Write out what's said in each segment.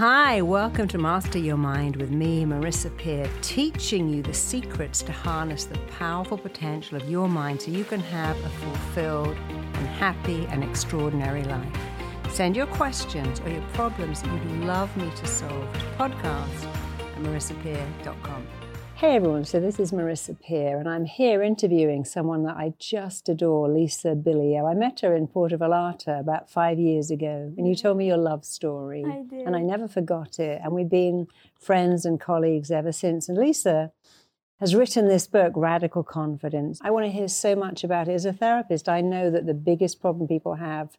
Hi, welcome to Master Your Mind with me, Marissa Peer, teaching you the secrets to harness the powerful potential of your mind so you can have a fulfilled and happy and extraordinary life. Send your questions or your problems that you'd love me to solve to podcast at marissapeer.com. Hey everyone, so this is Marissa Peer, and I'm here interviewing someone that I just adore, Lisa Bilyeu. I met her in Puerto Vallarta about five years ago, and you mm. told me your love story. I did. And I never forgot it. And we've been friends and colleagues ever since. And Lisa has written this book, Radical Confidence. I want to hear so much about it. As a therapist, I know that the biggest problem people have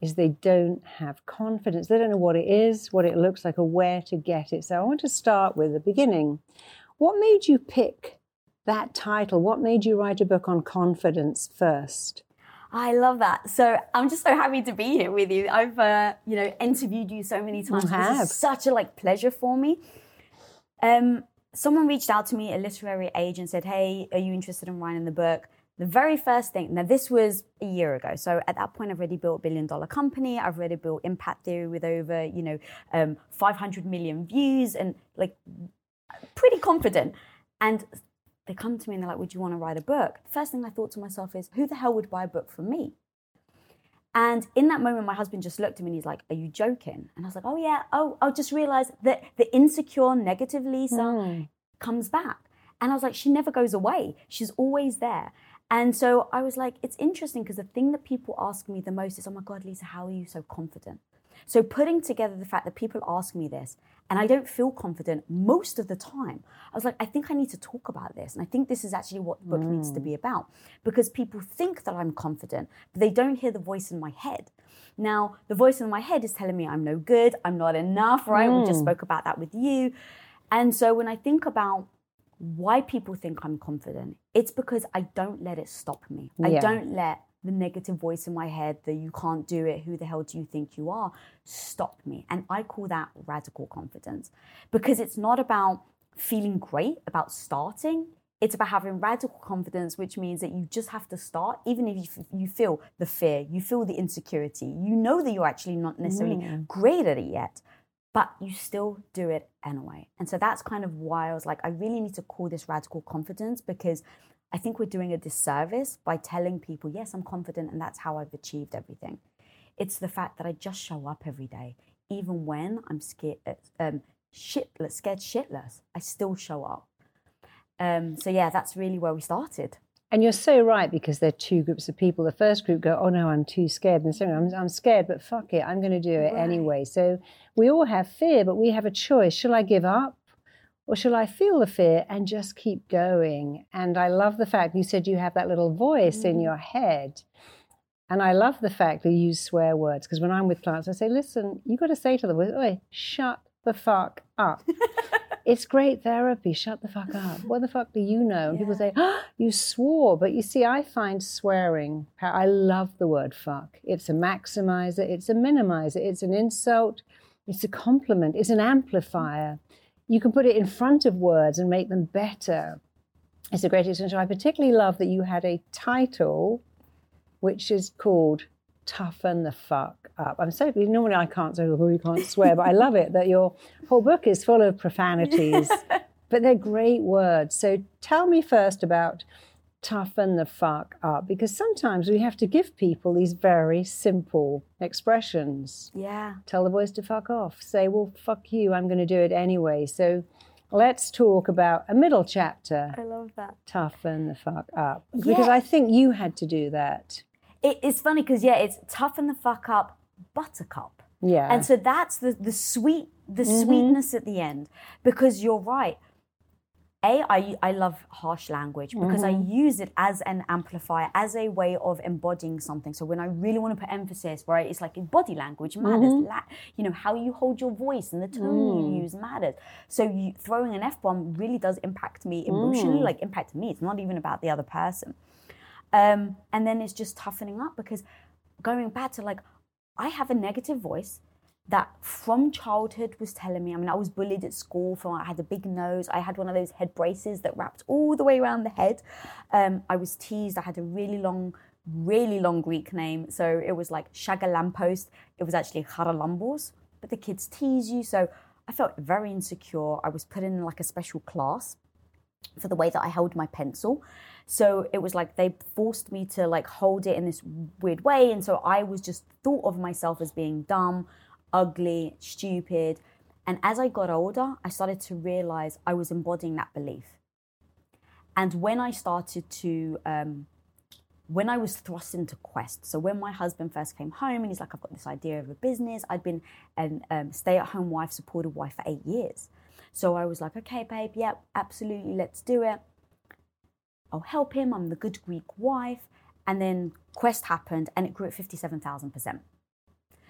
is they don't have confidence. They don't know what it is, what it looks like, or where to get it. So I want to start with the beginning. What made you pick that title? What made you write a book on confidence first? I love that. So I'm just so happy to be here with you. I've uh, you know interviewed you so many times. This is such a like pleasure for me. Um, someone reached out to me, a literary agent, said, "Hey, are you interested in writing the book?" The very first thing. Now this was a year ago. So at that point, I've already built a billion dollar company. I've already built Impact Theory with over you know um, 500 million views and like pretty confident. And they come to me and they're like, Would you want to write a book? First thing I thought to myself is, Who the hell would buy a book from me? And in that moment, my husband just looked at me and he's like, Are you joking? And I was like, Oh, yeah. Oh, I just realized that the insecure, negative Lisa Mm. comes back. And I was like, She never goes away. She's always there. And so I was like, It's interesting because the thing that people ask me the most is, Oh my God, Lisa, how are you so confident? So putting together the fact that people ask me this and I don't feel confident most of the time, I was like, I think I need to talk about this. And I think this is actually what the book needs to be mm. about because people think that I'm confident, but they don't hear the voice in my head. Now, the voice in my head is telling me I'm no good, I'm not enough, right? We just mm. spoke about that with you. And so when I think about why people think I'm confident, it's because I don't let it stop me. I don't let the negative voice in my head that you can't do it, who the hell do you think you are, stop me. And I call that radical confidence because it's not about feeling great about starting. It's about having radical confidence, which means that you just have to start, even if you, you feel the fear, you feel the insecurity, you know that you're actually not necessarily mm. great at it yet, but you still do it anyway. And so that's kind of why I was like, I really need to call this radical confidence because I think we're doing a disservice by telling people, yes, I'm confident and that's how I've achieved everything. It's the fact that I just show up every day, even when I'm scared, um, shitless, scared shitless. I still show up. Um, so yeah, that's really where we started. And you're so right because there are two groups of people. The first group go, "Oh no, I'm too scared," and the second, "I'm, I'm scared, but fuck it, I'm going to do it Right. anyway." So we all have fear, but we have a choice: shall I give up, or shall I feel the fear and just keep going? And I love the fact you said you have that little voice in mm-hmm. your head, and I love the fact that you use swear words because when I'm with clients, I say, "Listen, you've got to say to them, oi, shut the fuck up." It's great therapy. Shut the fuck up. What the fuck do you know? And people say, oh, you swore. But you see, I find swearing, I love the word fuck. It's a maximizer, it's a minimizer, it's an insult, it's a compliment, it's an amplifier. You can put it in front of words and make them better. It's a great extension. I particularly love that you had a title which is called Toughen the Fuck Up. I'm so normally I can't say, oh, you can't swear, but I love it that your whole book is full of profanities, but they're great words. So tell me first about toughen the fuck up because sometimes we have to give people these very simple expressions. Yeah. Tell the boys to fuck off. Say, well, fuck you, I'm going to do it anyway. So let's talk about a middle chapter I love that. toughen the fuck up because I think you had to do that. It, it's funny because yeah, it's toughen the fuck up, buttercup. Yeah. And so that's the the sweet the mm-hmm. sweetness at the end because you're right. A, I, I love harsh language because I mm-hmm. use it as an amplifier, as a way of embodying something. So when I really want to put emphasis, right, it's like body language matters. Mm-hmm. La- you know, how you hold your voice and the tone you mm. use matters. So you, throwing an F bomb really does impact me emotionally, mm. like impact me. It's not even about the other person. Um, and then it's just toughening up because going back to like, I have a negative voice that from childhood was telling me. I mean, I was bullied at school for I had a big nose. I had one of those head braces that wrapped all the way around the head. Um, I was teased. I had a really long, really long Greek name, so it was like Shaga Lamppost. It was actually Charalambos. but the kids tease you. So I felt very insecure. I was put in like a special class for the way that I held my pencil. So it was like they forced me to like hold it in this weird way. And so I was just thought of myself as being dumb, ugly, stupid. And as I got older, I started to realize I was embodying that belief. And when I started to, um, when I was thrust into Quest, so when my husband first came home and he's like, I've got this idea of a business, I'd been a um, stay at home wife, supported wife for eight years. So I was like, okay, babe, yeah, absolutely, let's do it. I'll help him. I'm the good Greek wife. And then Quest happened and it grew at 57,000%.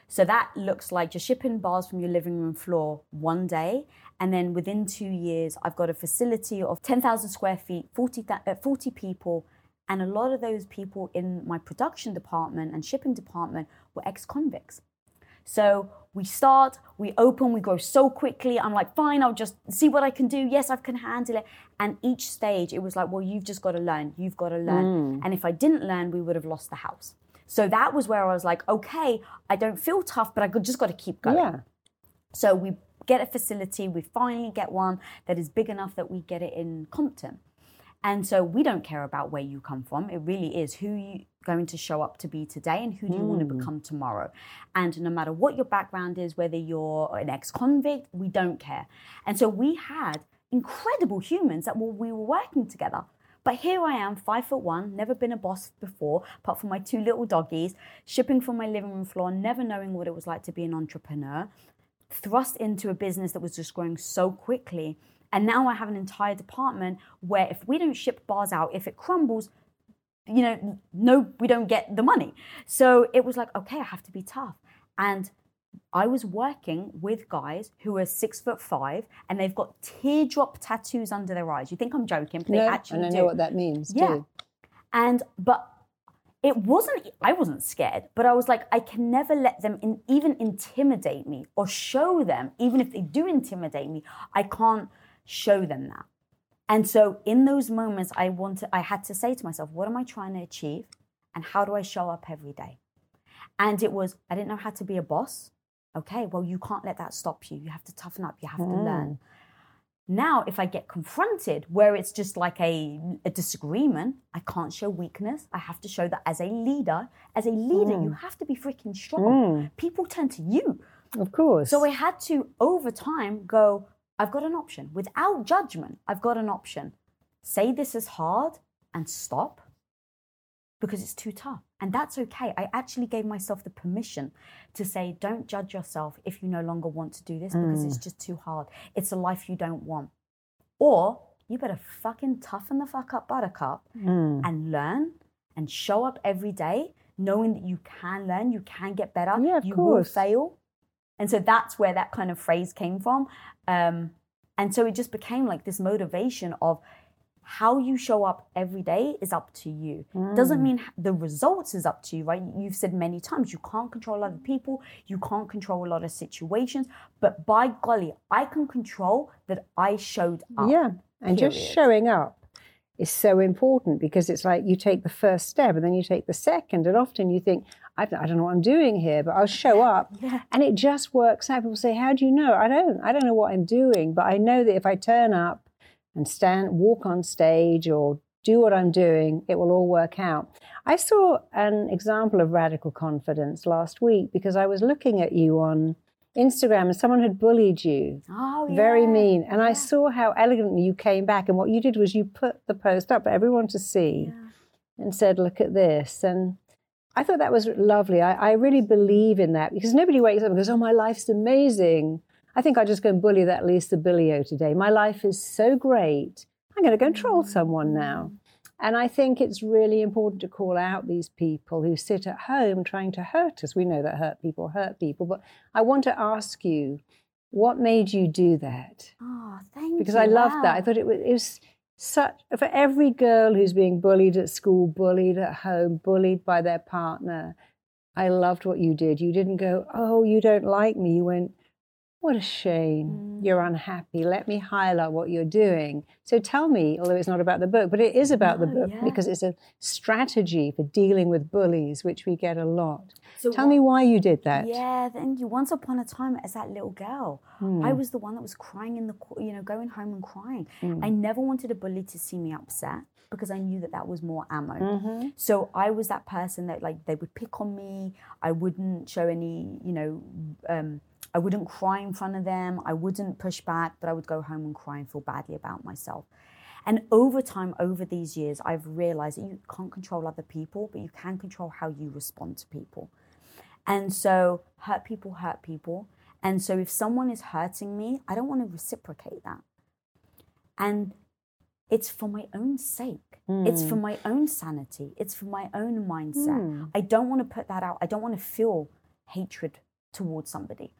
So that looks like just shipping bars from your living room floor one day. And then within two years, I've got a facility of 10,000 square feet, 40, uh, 40 people. And a lot of those people in my production department and shipping department were ex convicts. So we start, we open, we grow so quickly. I'm like, fine, I'll just see what I can do. Yes, I can handle it. And each stage, it was like, well, you've just got to learn. You've got to learn. Mm. And if I didn't learn, we would have lost the house. So that was where I was like, okay, I don't feel tough, but I just got to keep going. Yeah. So we get a facility, we finally get one that is big enough that we get it in Compton. And so we don't care about where you come from. It really is who you going to show up to be today and who do you mm. want to become tomorrow. And no matter what your background is, whether you're an ex-convict, we don't care. And so we had incredible humans that were, we were working together. But here I am, five foot one, never been a boss before, apart from my two little doggies, shipping from my living room floor, never knowing what it was like to be an entrepreneur, thrust into a business that was just growing so quickly. And now I have an entire department where if we don't ship bars out, if it crumbles, you know, no, we don't get the money. So it was like, okay, I have to be tough. And I was working with guys who are six foot five and they've got teardrop tattoos under their eyes. You think I'm joking, but no, they actually and I do. know what that means. Yeah. Too. And but it wasn't I wasn't scared, but I was like, I can never let them in, even intimidate me or show them, even if they do intimidate me, I can't show them that. And so in those moments I wanted I had to say to myself, what am I trying to achieve? And how do I show up every day? And it was, I didn't know how to be a boss. Okay, well, you can't let that stop you. You have to toughen up, you have mm. to learn. Now, if I get confronted where it's just like a, a, disagreement, I can't show weakness. I have to show that as a leader, as a leader, mm. you have to be freaking strong. Mm. People turn to you. Of course. So I had to, over time, go, I've got an option. Without judgment, I've got an option. Say this is hard and stop because it's too tough. And that's okay. I actually gave myself the permission to say, don't judge yourself if you no longer want to do this because mm. it's just too hard. It's a life you don't want. Or you better fucking toughen the fuck up, buttercup, mm. and learn and show up every day knowing that you can learn, you can get better, yeah, you course. will fail. And so that's where that kind of phrase came from. Um, and so it just became like this motivation of how you show up every day is up to you. Mm. Doesn't mean the results is up to you, right? You've said many times you can't control other people, you can't control a lot of situations, but by golly, I can control that I showed up. Yeah, and period. just showing up is so important because it's like you take the first step and then you take the second, and often you think, I don't know what I'm doing here, but I'll show up, yeah. and it just works out. People say, "How do you know?" I don't. I don't know what I'm doing, but I know that if I turn up and stand, walk on stage or do what I'm doing, it will all work out. I saw an example of radical confidence last week because I was looking at you on Instagram and someone had bullied you. Oh, yeah. Very mean. And yeah. I saw how elegantly you came back. And what you did was you put the post up for everyone to see yeah. and said, look at this. And I thought that was lovely. I, I really believe in that because nobody wakes up and goes, oh, my life's amazing. I think I'll just go and bully that Lisa Bilyeu today. My life is so great. I'm going to go and troll someone now. And I think it's really important to call out these people who sit at home trying to hurt us. We know that hurt people hurt people, but I want to ask you, what made you do that? Oh, thank because you. Because I loved wow. that. I thought it was, it was such for every girl who's being bullied at school, bullied at home, bullied by their partner. I loved what you did. You didn't go, "Oh, you don't like me." You went, what a shame. Mm. You're unhappy. Let me highlight what you're doing. So tell me, although it's not about the book, but it is about the book yeah. because it's a strategy for dealing with bullies, which we get a lot. So Tell me why you did that. Yeah, then you. Once upon a time, as that little girl, Hmm. I was the one that was crying in the, you know, going home and crying. Hmm. I never wanted a bully to see me upset because I knew that that was more ammo. Mm-hmm. So I was that person that like they would pick on me. I wouldn't show any, you know, um, I wouldn't cry in front of them. I wouldn't push back, but I would go home and cry and feel badly about myself. And over time, over these years, I've realized that you can't control other people, but you can control how you respond to people. And so, hurt people hurt people. And so, if someone is hurting me, I don't want to reciprocate that. And it's for my own sake. It's for hmm. my own sanity. It's for my own mindset. Hmm. I don't want to put that out. I don't want to feel hatred towards somebody.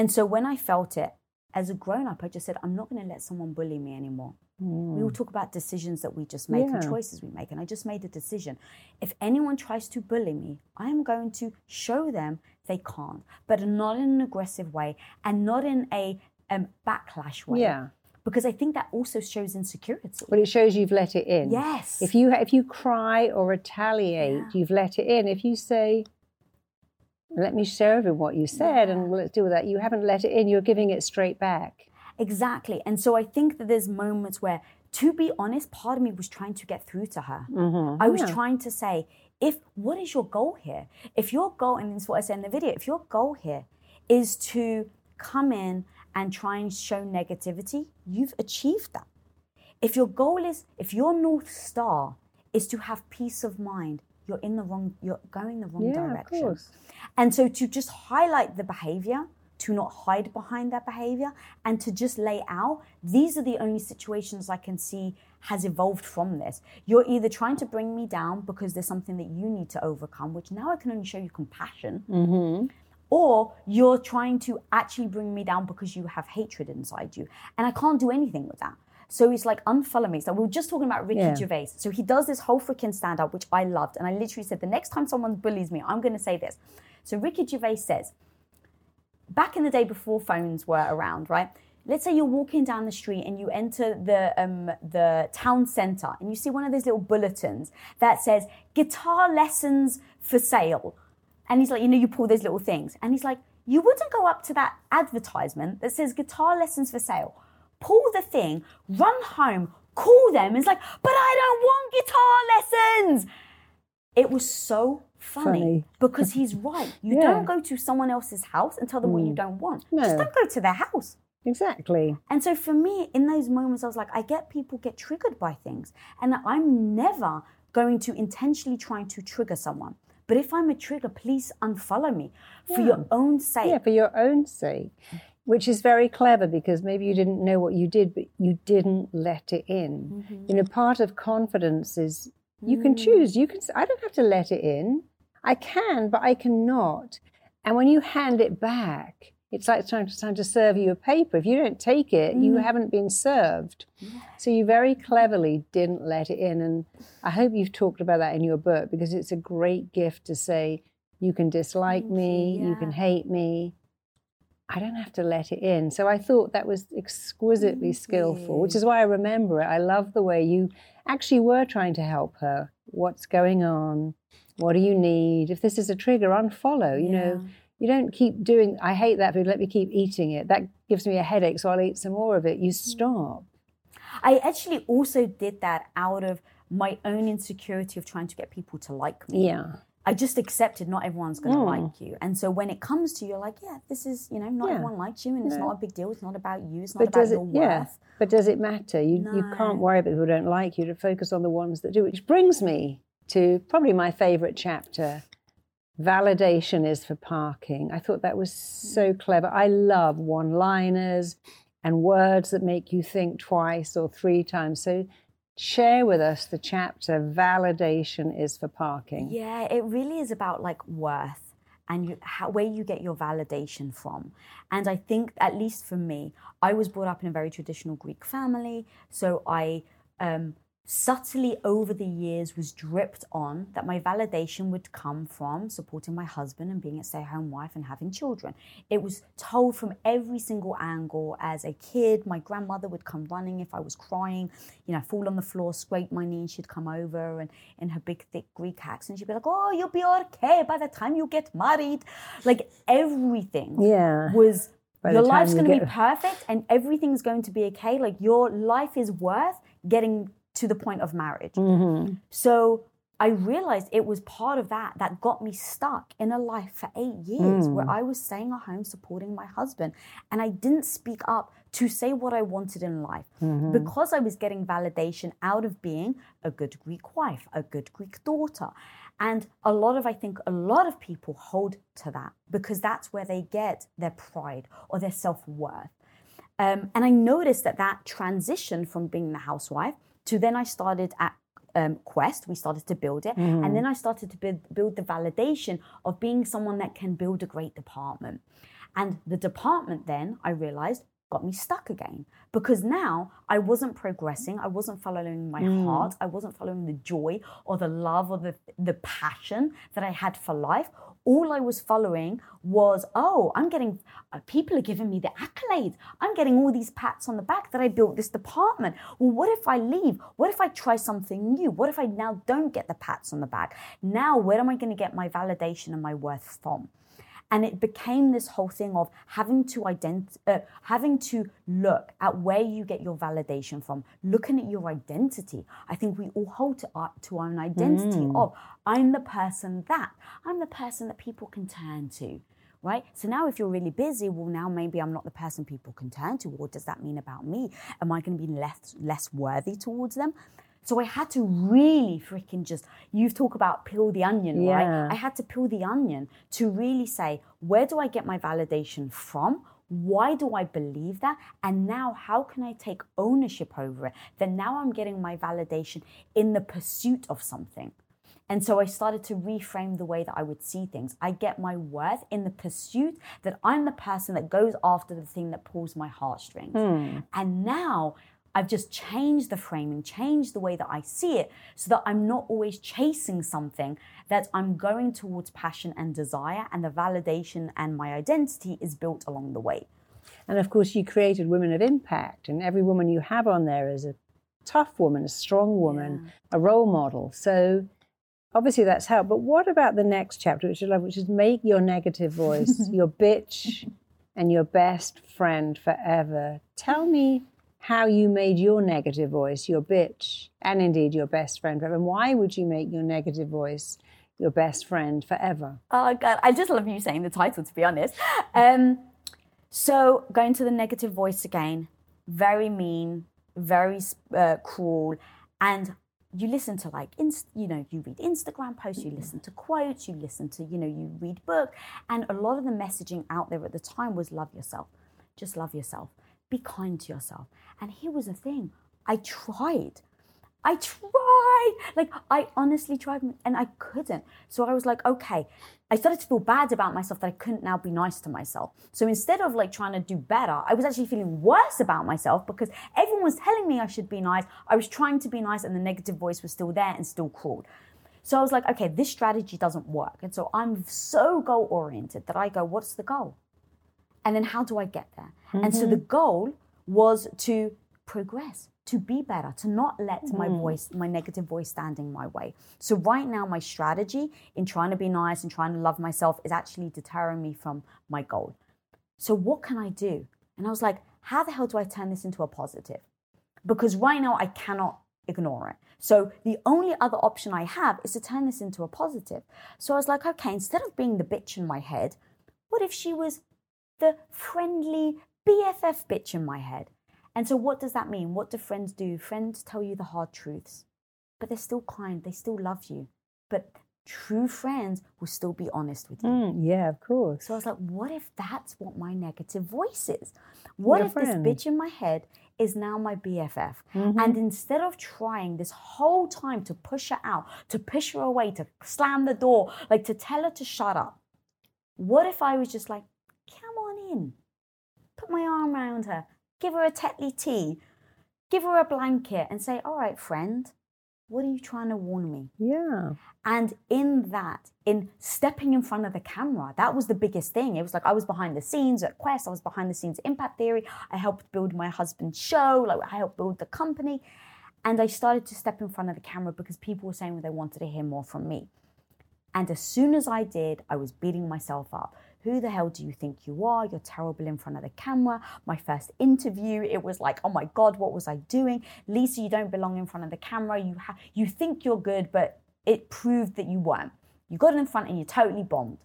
And so, when I felt it as a grown up, I just said, I'm not going to let someone bully me anymore. We all talk about decisions that we just make and choices we make. And I just made a decision. If anyone tries to bully me, I am going to show them they can't, but not in an aggressive way and not in a um, backlash way. Yeah. Because I think that also shows insecurity. But it shows you've let it in. Yes. If you if you cry or retaliate, you've let it in. If you say, "Let me show everyone what you said," and let's deal with that, you haven't let it in. You're giving it straight back. Exactly. And so I think that there's moments where, to be honest, part of me was trying to get through to her. Mm-hmm. I was trying to say, if what is your goal here? If your goal, and this is what I said in the video, if your goal here is to come in and try and show negativity, you've achieved that. If your goal is, if your North Star is to have peace of mind, you're in the wrong, you're going the wrong Yeah, of course. And so to just highlight the behavior, to not hide behind that behavior, and to just lay out, these are the only situations I can see has evolved from this. You're either trying to bring me down because there's something that you need to overcome, which now I can only show you compassion, mm-hmm. or you're trying to actually bring me down because you have hatred inside you. And I can't do anything with that. So he's like unfollow me. So we were just talking about Ricky Yeah. Gervais. So he does this whole freaking stand up, which I loved. And I literally said, the next time someone bullies me, I'm going to say this. So Ricky Gervais says, back in the day before phones were around, right? Let's say you're walking down the street and you enter the um, the town center and you see one of those little bulletins that says guitar lessons for sale. And he's like, you know, you pull those little things. And he's like, you wouldn't go up to that advertisement that says guitar lessons for sale, pull the thing, run home, call them. And it's like, but I don't want guitar lessons. It was so funny, Funny. because he's right. You Yeah. don't go to someone else's house and tell them what you mm. don't want. Just don't go to their house. Exactly. And so for me, in those moments, I was like, I get people get triggered by things. And I'm never going to intentionally trying to trigger someone. But if I'm a trigger, please unfollow me for your own sake. Yeah, for your own sake, which is very clever because maybe you didn't know what you did, but you didn't let it in. Mm-hmm. You know, part of confidence is you can choose. You can. I don't have to let it in. I can, but I cannot. And when you hand it back, it's like trying to, trying to serve you a paper. If you don't take it, you Mm. haven't been served. So you very cleverly didn't let it in. And I hope you've talked about that in your book because it's a great gift to say, you can dislike you, me, you can hate me. I don't have to let it in. So I thought that was exquisitely skillful, which is why I remember it. I love the way you actually were trying to help her. What's going on? What do you need? If this is a trigger, unfollow. You know, you don't keep doing, I hate that food, let me keep eating it. That gives me a headache, so I'll eat some more of it. You mm. stop. I actually also did that out of my own insecurity of trying to get people to like me. Yeah. I just accepted not everyone's going to Mm. like you. And so when it comes to you, you're like, yeah, this is, you know, not Yeah. everyone likes you and it's No. not a big deal. It's not about you. It's not But about does it, your worth. yeah. But does it matter? You, you can't worry about people who don't like you to focus on the ones that do. Which brings me to probably my favorite chapter. Validation is for parking. I thought that was so clever. I love one liners and words that make you think twice or three times. So share with us the chapter Validation is for parking. Yeah, it really is about like worth and you, how, where you get your validation from. And I think, at least for me, I was brought up in a very traditional Greek family. So I um, subtly over the years was dripped on that my validation would come from supporting my husband and being a stay home wife and having children. It was told from every single angle. As a kid, my grandmother would come running if I was crying, you know, fall on the floor, scrape my knee, and she'd come over and in her big, thick Greek accent, she'd be like, Oh, you'll be okay by the time you get married. Like everything Yeah. was. Your life's going to be perfect and everything's going to be okay. Like your life is worth getting to the point of marriage. Mm-hmm. So I realized it was part of that that got me stuck in a life for eight years where I was staying at home supporting my husband and I didn't speak up to say what I wanted in life because I was getting validation out of being a good Greek wife, a good Greek daughter. And a lot of, I think, a lot of people hold to that because that's where they get their pride or their self worth. Um, and I noticed that that transition from being the housewife to then I started at um, Quest, we started to build it. And then I started to build, build the validation of being someone that can build a great department. And the department then, I realized, got me stuck again because now I wasn't progressing. I wasn't following my heart. I wasn't following the joy or the love or the, the passion that I had for life. All I was following was, oh, I'm getting, uh, people are giving me the accolades. I'm getting all these pats on the back that I built this department. Well, what if I leave? What if I try something new? What if I now don't get the pats on the back? Now, where am I going to get my validation and my worth from? And it became this whole thing of having to ident- uh, having to look at where you get your validation from. Looking at your identity. I think we all hold to our, to our identity of i'm the person that i'm the person that people can turn to right? So now if you're really busy well now maybe i'm not the person people can turn to. What does that mean about me? Am i going to be less less worthy towards them so I had to really freaking just, you talk about peel the onion, Yeah. right? I had to peel the onion to really say, where do I get my validation from? Why do I believe that? And now, how can I take ownership over it? Then now I'm getting my validation in the pursuit of something. And so I started to reframe the way that I would see things. I get my worth in the pursuit that I'm the person that goes after the thing that pulls my heartstrings. Hmm. And now I've just changed the framing, changed the way that I see it so that I'm not always chasing something, that I'm going towards passion and desire, and the validation and my identity is built along the way. And of course, you created Women of Impact, and every woman you have on there is a tough woman, a strong woman, a role model. So obviously that's helped. But what about the next chapter, which I love, which is make your negative voice your bitch and your best friend forever? Tell me how you made your negative voice your bitch and indeed your best friend forever. And why would you make your negative voice your best friend forever? Oh god, I just love you saying the title. To be honest, um, so going to the negative voice again, very mean, very uh, cruel, and you listen to like inst- you know you read Instagram posts, you listen to quotes, you listen to you know you read book, and a lot of the messaging out there at the time was love yourself, just love yourself, be kind to yourself. And here was the thing, I tried. I tried. Like, I honestly tried and I couldn't. So I was like, okay. I started to feel bad about myself that I couldn't now be nice to myself. So instead of like trying to do better, I was actually feeling worse about myself because everyone was telling me I should be nice. I was trying to be nice and the negative voice was still there and still cruel. So I was like, okay, this strategy doesn't work. And so I'm so goal oriented that I go, what's the goal? And then how do I get there? And so the mm-hmm. goal was to progress, to be better, to not let my mm-hmm. voice, my negative voice standing my way. So right now, my strategy in trying to be nice and trying to love myself is actually deterring me from my goal. So what can I do? And I was like, how the hell do I turn this into a positive? Because right now I cannot ignore it. So the only other option I have is to turn this into a positive. So I was like, okay, instead of being the bitch in my head, what if she was the friendly BFF bitch in my head? And so, what does that mean? What do friends do? Friends tell you the hard truths, but they're still kind, they still love you. But true friends will still be honest with you. Mm, yeah, of course. So I was like, what if that's what my negative voice is? What Your if friend. this bitch in my head is now my BFF? Mm-hmm. And instead of trying this whole time to push her out, to push her away, to slam the door, like to tell her to shut up, what if I was just like, come on in, put my arm around her, give her a Tetley tea, give her a blanket, and say, all right, friend, What are you trying to warn me? Yeah. And in that, in stepping in front of the camera, that was the biggest thing. It was like I was behind the scenes at Quest, I was behind the scenes at Impact Theory. I helped build my husband's show, like I helped build the company. And I started to step in front of the camera because people were saying they wanted to hear more from me. And as soon as I did, I was beating myself up. Who the hell do you think you are? You're terrible in front of the camera. My first interview, it was like, oh my God, what was I doing? Lisa, you don't belong in front of the camera. You, ha- you think you're good, but it proved that you weren't. You got in front and you totally bombed.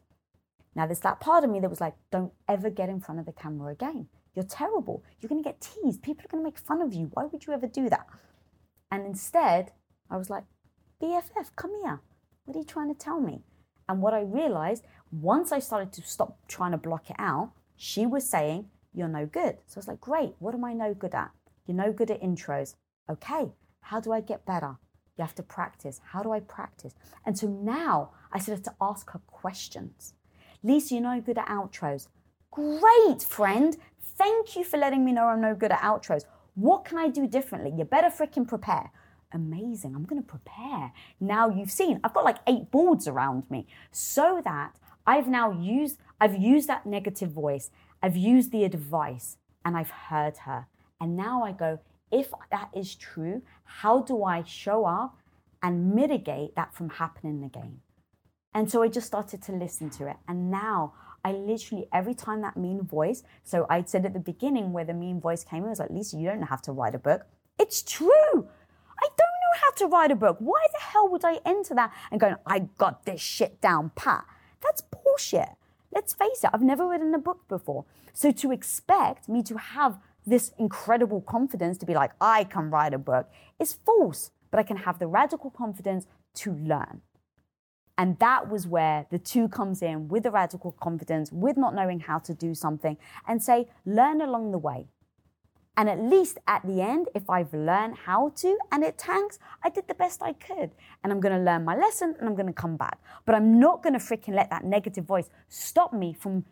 Now, there's that part of me that was like, don't ever get in front of the camera again. You're terrible. You're going to get teased. People are going to make fun of you. Why would you ever do that? And instead, I was like, BFF, come here. What are you trying to tell me? And what I realized once I started to stop trying to block it out, she was saying, You're no good. So I was like, Great, what am I no good at? You're no good at intros. Okay, how do I get better? You have to practice. How do I practice? And so now I started to ask her questions. Lisa, you're no good at outros. Great, friend. Thank you for letting me know I'm no good at outros. What can I do differently? You better freaking prepare amazing. I'm going to prepare. Now you've seen, I've got like eight boards around me so that I've now used, I've used that negative voice, I've used the advice, and I've heard her. And now I go, if that is true, how do I show up and mitigate that from happening again? And so I just started to listen to it. And now I literally, every time that mean voice, so I said at the beginning where the mean voice came in, I was like, Lisa, you don't have to write a book. It's true. How to write a book. Why the hell would I enter that and go, I got this shit down pat? That's bullshit. Let's face it, I've never written a book before. So to expect me to have this incredible confidence to be like, I can write a book is false, but I can have the radical confidence to learn. And that was where the two comes in with the radical confidence, with not knowing how to do something, and say, learn along the way. And at least at the end, if I've learned how to and it tanks, I did the best I could. And I'm going to learn my lesson and I'm going to come back. But I'm not going to freaking let that negative voice stop me from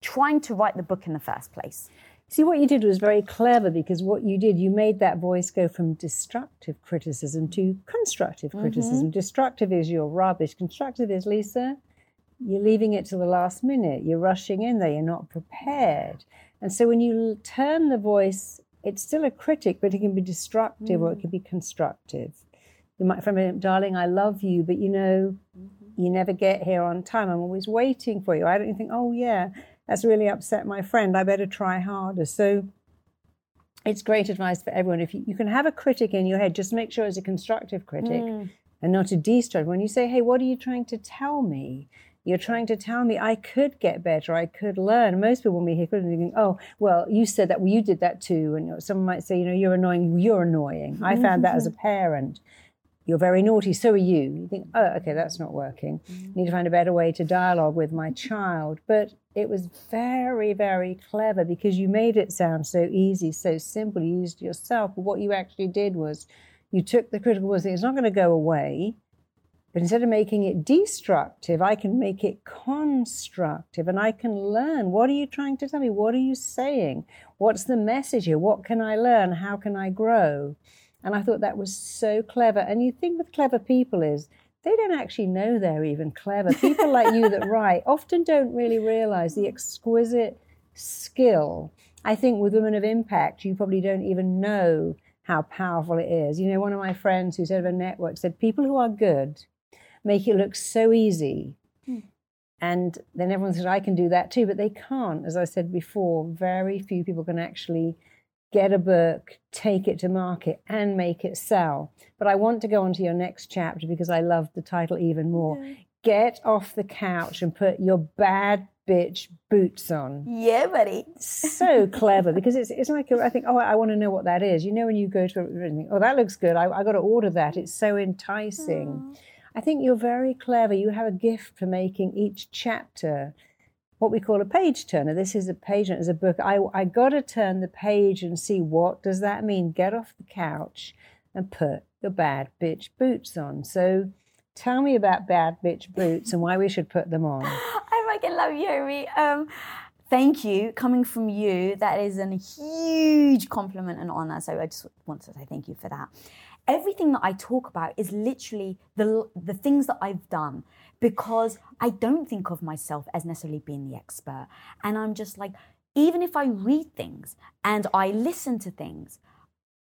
trying to write the book in the first place. See, what you did was very clever because what you did, you made that voice go from destructive criticism to constructive mm-hmm. criticism. Destructive is your rubbish. Constructive is, Lisa, you're leaving it to the last minute. You're rushing in there. You're not prepared. And so when you turn the voice, it's still a critic, but it can be destructive mm. or it mm. can be constructive. You might from darling, I love you, but you know, mm-hmm. you never get here on time. I'm always waiting for you. I don't think, oh yeah, that's really upset my friend. I better try harder. So it's great advice for everyone. If you, you can have a critic in your head, just make sure it's a constructive critic mm. and not a destructive. When you say, hey, what are you trying to tell me? You're trying to tell me I could get better, I could learn. Most people, when we hear criticism, think, oh, well, you said that, well, you did that too. And someone might say, you know, you're annoying, you're annoying. I found that as a parent. You're very naughty, so are you. You think, oh, okay, that's not working. Mm-hmm. Need to find a better way to dialogue with my child. But it was very, very clever because you made it sound so easy, so simple. You used yourself. But what you actually did was you took the critical voice, it's not going to go away. But instead of making it destructive, I can make it constructive and I can learn. What are you trying to tell me? What are you saying? What's the message here? What can I learn? How can I grow? And I thought that was so clever. And you think with clever people is they don't actually know they're even clever. People like you that write often don't really realize the exquisite skill. I think with Women of Impact, you probably don't even know how powerful it is. You know, one of my friends who's head of a network said people who are good make it look so easy. Mm. And then everyone said, I can do that too, but they can't. As I said before, very few people can actually get a book, take it to market, and make it sell. But I want to go on to your next chapter because I love the title even more. Yeah. Get off the couch and put your bad bitch boots on. Yeah, buddy. so clever because it's it's like I think oh I want to know what that is. You know when you go to oh that looks good. I, I got to order that. It's so enticing. Aww. I think you're very clever. You have a gift for making each chapter what we call a page turner. This is a page as a book. I, I got to turn the page and see what does that mean. Get off the couch and put your bad bitch boots on. So tell me about bad bitch boots and why we should put them on. I fucking love you, Um, thank you. Coming from you, that is a huge compliment and honor. So I just want to say thank you for that. Everything that I talk about is literally the the things that I've done because I don't think of myself as necessarily being the expert. And I'm just like, even if I read things and I listen to things,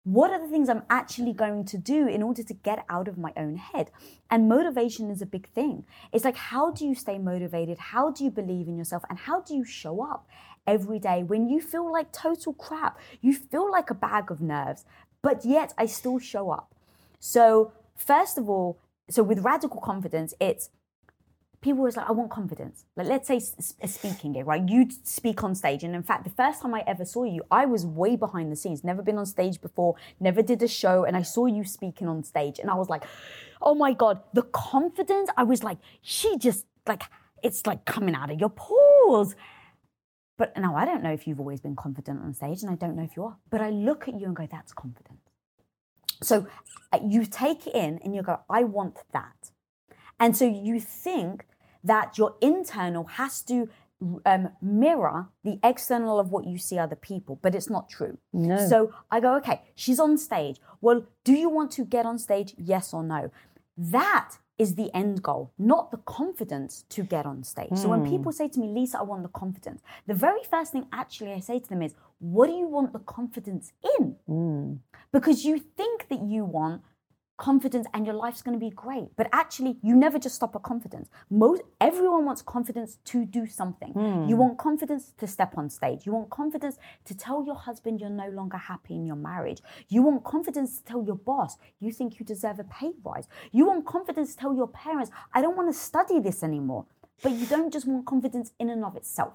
what are the things I'm actually going to do in order to get out of my own head? And motivation is a big thing. It's like, how do you stay motivated? How do you believe in yourself? And how do you show up every day when you feel like total crap? You feel like a bag of nerves, but yet I still show up. So, first of all, so with radical confidence, it's people was like, I want confidence. Like, let's say a speaking gig, right? You speak on stage. And in fact, the first time I ever saw you, I was way behind the scenes, never been on stage before, never did a show. And I saw you speaking on stage. And I was like, oh my God, the confidence. I was like, she just, like, it's like coming out of your pores. But now I don't know if you've always been confident on stage, and I don't know if you are. But I look at you and go, that's confidence. So uh, you take it in and you go, I want that. And so you think that your internal has to um, mirror the external of what you see other people, but it's not true. No. So I go, okay, she's on stage. Well, do you want to get on stage? Yes or no? That is the end goal, not the confidence to get on stage. Mm. So when hmm. people say to me, Lisa, I want the confidence, the very first thing actually I say to them is, what do you want the confidence in? Mm. Because you think that you want confidence and your life's going to be great. But actually, you never just stop at confidence. Most everyone wants confidence to do something. Mm. You want confidence to step on stage. You want confidence to tell your husband you're no longer happy in your marriage. You want confidence to tell your boss you think you deserve a pay rise. You want confidence to tell your parents I don't want to study this anymore. But you don't just want confidence in and of itself.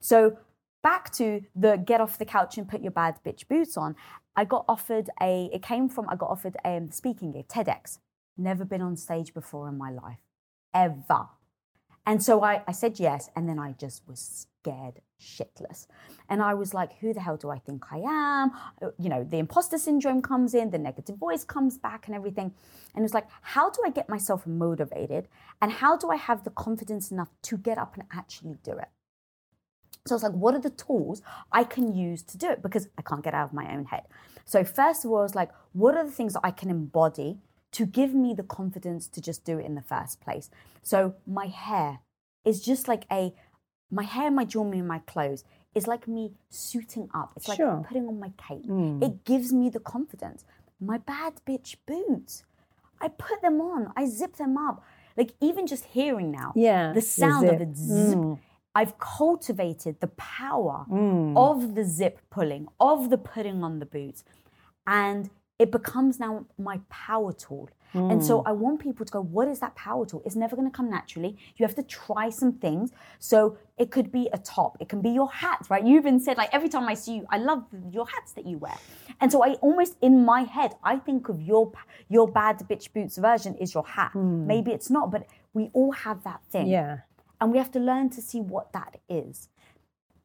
So back to the get off the couch and put your bad bitch boots on. I got offered a, it came from, I got offered a um, speaking gig, TEDx. Never been on stage before in my life, ever. And so I, I said yes, and then I just was scared shitless. And I was like, who the hell do I think I am? Uh, you know, the imposter syndrome comes in, the negative voice comes back, and everything. And it's like, how do I get myself motivated? And how do I have the confidence enough to get up and actually do it? So I was like, what are the tools I can use to do it? Because I can't get out of my own head. So first of all, I was like, what are the things that I can embody to give me the confidence to just do it in the first place? So my hair is just like a my hair, my jewelry, and my clothes is like me suiting up. It's like sure. putting on my cape. Mm. It gives me the confidence. My bad bitch boots, I put them on, I zip them up. Like even just hearing now, yeah, the sound of it zip. Mm. I've cultivated the power mm. of the zip pulling, of the putting on the boots, and it becomes now my power tool. Mm. And so mm. I want people to go, what is that power tool? It's never going to come naturally. You have to try some things. So it could be a top, it can be your hat, right? You even said, like, every time I see you, I love your hats that you wear. And so I almost in my head, I think of your your bad bitch boots version is your hat. Mm. Maybe it's not, but we all have that thing. Yeah. And we have to learn to see what that is.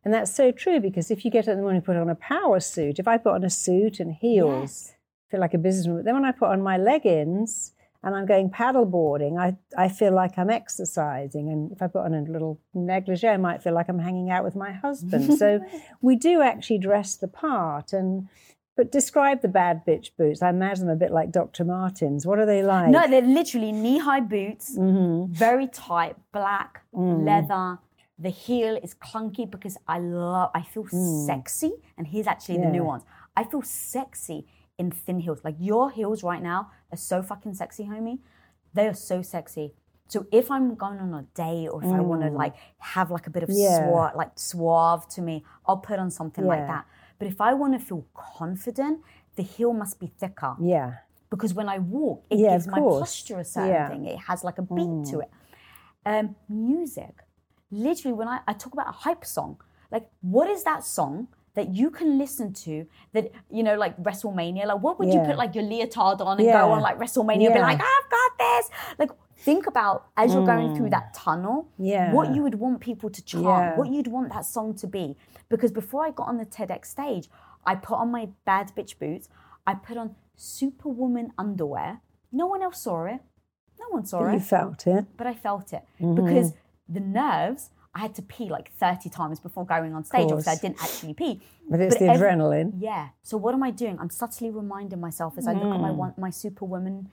And that's so true because if you get up in the morning and put on a power suit, if I put on a suit and heels, yes. feel like a businesswoman. Then when I put on my leggings and I'm going paddleboarding, I, I feel like I'm exercising. And if I put on a little negligee, I might feel like I'm hanging out with my husband. so we do actually dress the part. And but describe the bad bitch boots. I imagine them a bit like Dr. Martens. What are they like? No, they're literally knee high boots, mm-hmm. very tight, black mm. leather. The heel is clunky because I love, I feel mm. sexy. And here's actually yeah. the nuance I feel sexy in thin heels. Like your heels right now are so fucking sexy, homie. They are so sexy. So if I'm going on a date or if mm. I want to like have like a bit of yeah. suave, like suave to me, I'll put on something yeah. like that. But if I want to feel confident, the heel must be thicker. Yeah. Because when I walk, it yeah, gives my posture a certain yeah. thing. It has like a beat mm. to it. Um, music. Literally, when I, I talk about a hype song, like what is that song that you can listen to that you know like WrestleMania like what would yeah. you put like your leotard on and yeah. go on like WrestleMania yeah. be like I've got this like think about as you're mm. going through mm. that tunnel yeah. what you would want people to chant what you'd want that song to be because before I got on the TEDx stage, I put on my bad bitch boots, I put on superwoman underwear. No one else saw it. No one saw but it. You felt it. But I felt it mm-hmm. because the nerves, I had to pee like 30 times before going on stage. Obviously, I didn't actually pee. But it's the every- adrenaline. Yeah. So what am I doing? I'm subtly reminding myself as I look at my Mm. one, my superwoman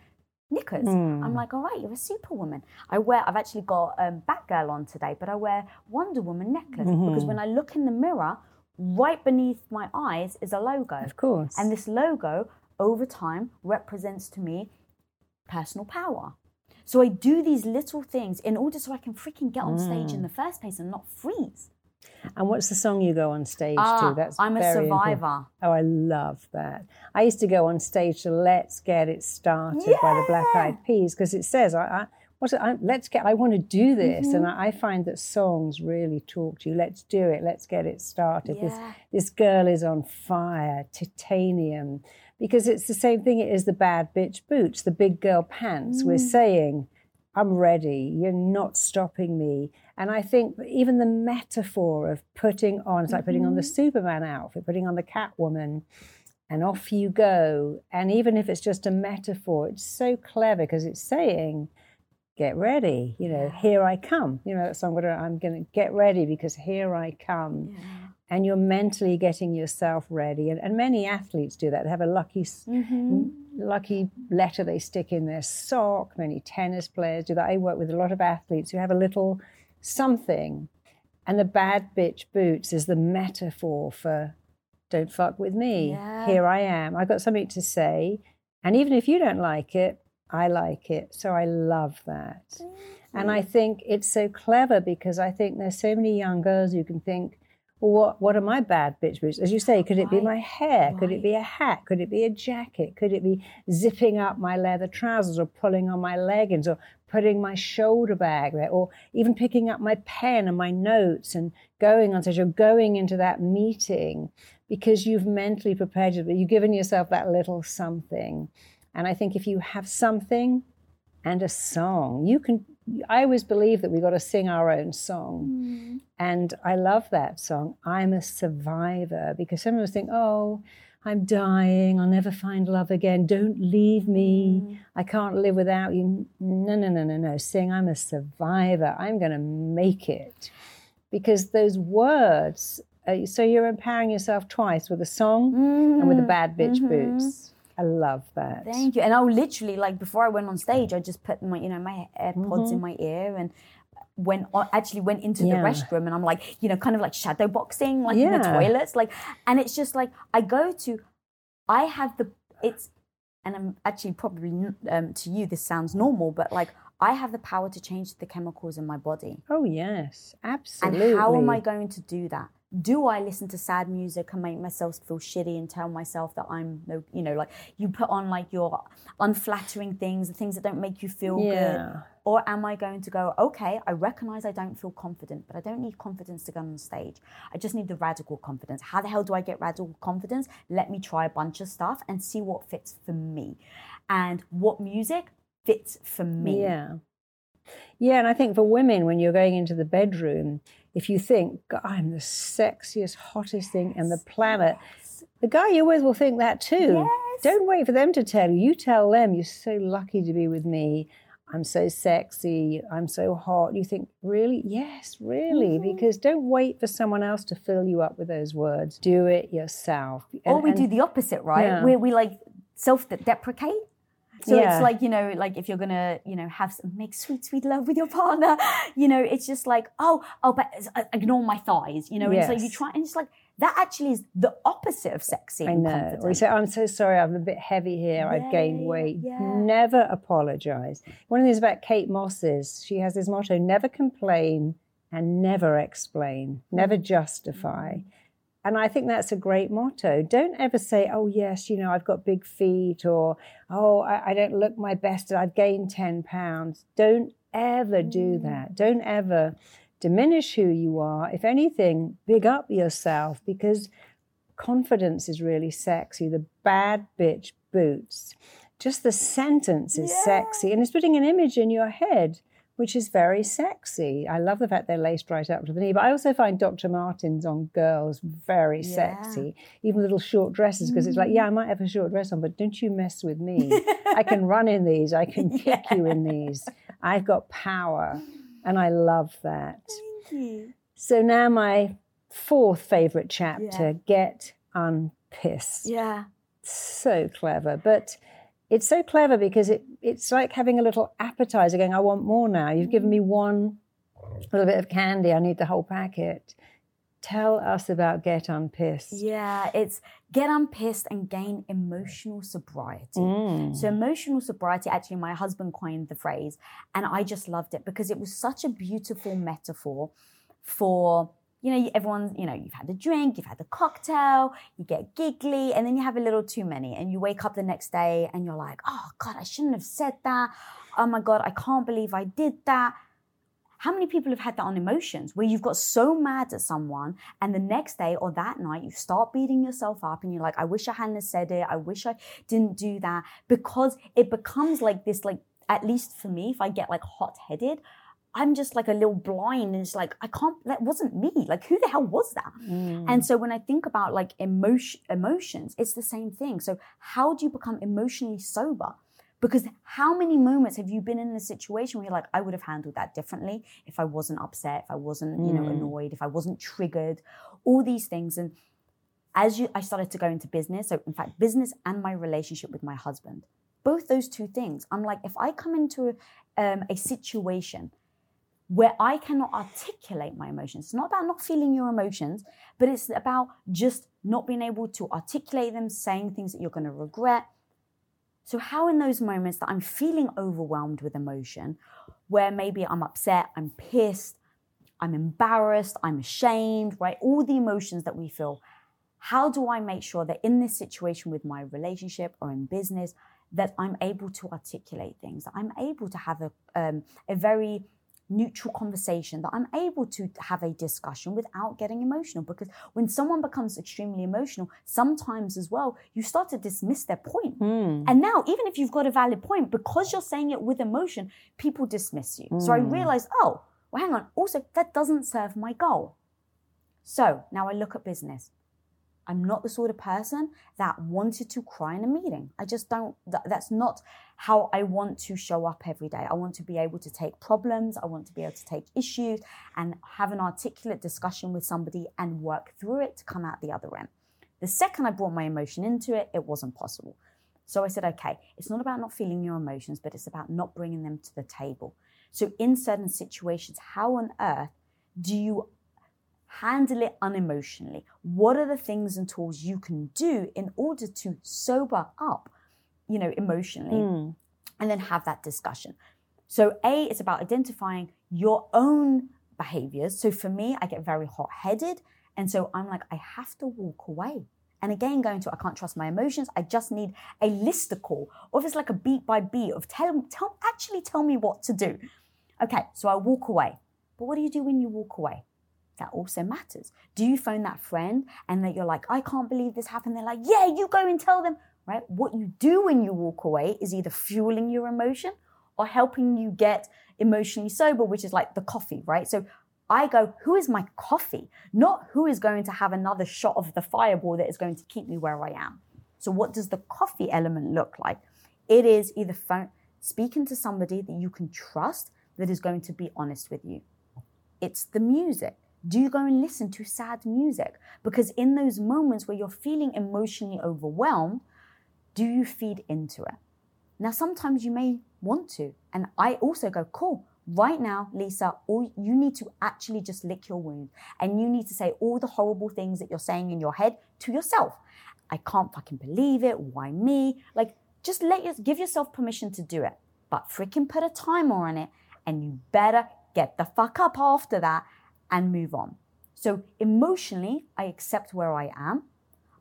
knickers. I'm like, all right, you're a superwoman. I wear. I've actually got um, Batgirl on today, but I wear Wonder Woman necklace Mm-hmm. because when I look in the mirror, right beneath my eyes is a logo. Of course. And this logo, over time, represents to me personal power. So I do these little things in order so I can freaking get on stage Mm. in the first place and not freeze. And what's the song you go on stage Ah, to? That's I'm a very important. survivor. Oh, I love that. I used to go on stage to "Let's Get It Started" by the Black Eyed Peas because it says, "I, I what's it? I, let's get. I want to do this," Mm-hmm. and I, I find that songs really talk to you. Let's do it. Let's get it started. This this girl is on fire, titanium, because it's the same thing. It is the bad bitch boots, the big girl pants. We're Mm. saying. I'm ready. You're not stopping me. And I think even the metaphor of putting on, it's like putting on the Mm-hmm. Superman outfit, putting on the Catwoman, and off you go. And even if it's just a metaphor, it's so clever because it's saying, get ready. You know, here I come. You know, that song, I'm going to get ready because here I come. And you're mentally getting yourself ready. And, and many athletes do that. They have a lucky, Mm-hmm. lucky letter they stick in their sock. Many tennis players do that. I work with a lot of athletes who have a little something. And the bad bitch boots is the metaphor for don't fuck with me. Yeah. Here I am. I've got something to say. And even if you don't like it, I like it. So I love that. And I think it's so clever because I think there's so many young girls who can think, well, what, what are my bad bitch boots? As you say, could it be my hair? Could it be a hat? Could it be a jacket? Could it be zipping up my leather trousers or pulling on my leggings or putting my shoulder bag there or even picking up my pen and my notes and going on stage or going into that meeting because you've mentally prepared you, you've given yourself that little something. And I think if you have something and a song, you can. I always believe that we've got to sing our own song. Mm. And I love that song, I'm a Survivor, because some of us think, oh, I'm dying, I'll never find love again, don't leave me, mm. I can't live without you. No, no, no, no, no. Sing, I'm a survivor, I'm going to make it. Because those words, uh, so you're empowering yourself twice with a song and with the bad bitch mm-hmm. boots. I love that. Thank you. And I would literally like before I went on stage, I just put my you know my AirPods in my ear and went on, actually went into the Mm-hmm. Restroom and I'm like you know kind of like shadow boxing like in the toilets like and it's just like I go to I have the it's and I'm actually probably um, to you this sounds normal but like I have the power to change the chemicals in my body. Oh, yes, absolutely. And how am I going to do that? Do I listen to sad music and make myself feel shitty and tell myself that I'm no, you know, like you put on like your unflattering things, the things that don't make you feel Yeah. good? Or am I going to go, okay, I recognize I don't feel confident, but I don't need confidence to go on stage. I just need the radical confidence. How the hell do I get radical confidence? Let me try a bunch of stuff and see what fits for me. And what music fits for me. Yeah. Yeah, and I think for women, when you're going into the bedroom, if you think, I'm the sexiest, hottest thing on the planet, the guy you're with will think that too. Yes. Don't wait for them to tell you. You tell them, you're so lucky to be with me. I'm so sexy. I'm so hot. You think, really? Yes, really. Mm-hmm. Because don't wait for someone else to fill you up with those words. Do it yourself. or we and- do the opposite, right? Yeah. Where we like self deprecate. So Yeah. it's like, you know, like if you're gonna, you know, have some, make sweet, sweet love with your partner, you know, it's just like, oh, oh, but uh, ignore my thighs, you know, and so you try, and it's like, that actually is the opposite of sexy I and know. confident. Or you say, I'm so sorry, I'm a bit heavy here, I've gained weight. yeah. Never apologize. One of the things about Kate Moss is she has this motto never complain and never explain, never justify. And I think that's a great motto. Don't ever say, oh, yes, you know, I've got big feet, or oh, I, I don't look my best, I've gained 10 pounds. Don't ever do mm. that. Don't ever diminish who you are. If anything, big up yourself because confidence is really sexy. The bad bitch boots. Just the sentence is sexy. And it's putting an image in your head, which is very sexy. I love the fact they're laced right up to the knee. But I also find Dr. Martens on girls very Yeah. sexy, even little short dresses, because it's like, yeah, I might have a short dress on, but don't you mess with me. I can run in these, I can kick you in these. I've got power. And I love that. you. So now my fourth favorite chapter, Get Unpissed. Yeah. So clever. But it's so clever because it, it's like having a little appetizer going, I want more now. You've given me one little bit of candy. I need the whole packet. Tell us about Get Unpissed. Yeah, it's get unpissed and gain emotional sobriety. Mm. So, emotional sobriety, actually, my husband coined the phrase, and I just loved it because it was such a beautiful metaphor for. You know, everyone, you know, you've had a drink, you've had a cocktail, you get giggly, and then you have a little too many, and you wake up the next day and you're like, oh God, I shouldn't have said that. Oh my God, I can't believe I did that. How many people have had that on emotions where you've got so mad at someone and the next day or that night you start beating yourself up and you're like, I wish I hadn't said it. I wish I didn't do that because it becomes like this, like, at least for me, if I get like hot headed, I'm just like a little blind and it's like, I can't, that wasn't me. Like, who the hell was that? Mm. And so when I think about like emotion, emotions, it's the same thing. So how do you become emotionally sober? Because how many moments have you been in a situation where you're like, I would have handled that differently if I wasn't upset, if I wasn't, you know, Mm. annoyed, if I wasn't triggered, all these things. And as you, I started to go into business, so in fact, business and my relationship with my husband, both those two things, I'm like, if I come into um, a situation where I cannot articulate my emotions, it's not about not feeling your emotions, but it's about just not being able to articulate them, saying things that you're going to regret. So, how in those moments that I'm feeling overwhelmed with emotion, where maybe I'm upset, I'm pissed, I'm embarrassed, I'm ashamed, right? All the emotions that we feel. How do I make sure that in this situation with my relationship or in business, that I'm able to articulate things, that I'm able to have a, um, a very neutral conversation, that I'm able to have a discussion without getting emotional. Because when someone becomes extremely emotional, sometimes as well, you start to dismiss their point. Mm. And now, even if you've got a valid point, because you're saying it with emotion, people dismiss you. So I Mm. realized, oh, well, hang on. Also, that doesn't serve my goal. So now I look at business. I'm not the sort of person that wanted to cry in a meeting. I just don't, that, that's not how I want to show up every day. I want to be able to take problems, I want to be able to take issues and have an articulate discussion with somebody and work through it to come out the other end. The second I brought my emotion into it, it wasn't possible. So I said, okay, it's not about not feeling your emotions, but it's about not bringing them to the table. So in certain situations, how on earth do you handle it unemotionally? What are the things and tools you can do in order to sober up, you know, emotionally, Mm. and then have that discussion? So, A, it's about identifying your own behaviors. So, for me, I get very hot headed. And so I'm like, I have to walk away. And again, going to, I can't trust my emotions. I just need a listicle, or if it's like a beat by beat of tell, tell, actually tell me what to do. Okay, so I walk away. But what do you do when you walk away? That also matters. Do you phone that friend and that you're like, I can't believe this happened? They're like, yeah, you go and tell them, right? What you do when you walk away is either fueling your emotion or helping you get emotionally sober, which is like the coffee, right? So I go, who is my coffee? Not who is going to have another shot of the fireball that is going to keep me where I am. So, what does the coffee element look like? It is either phone, speaking to somebody that you can trust that is going to be honest with you. It's the music. Do you go and listen to sad music? Because in those moments where you're feeling emotionally overwhelmed, do you feed into it? Now, sometimes you may want to. And I also go, cool, right now, Lisa, all you need to actually just lick your wound. And you need to say all the horrible things that you're saying in your head to yourself. I can't fucking believe it. Why me? Like, just let your, give yourself permission to do it. But freaking put a timer on it. And you better get the fuck up after that and move on. So emotionally, I accept where I am.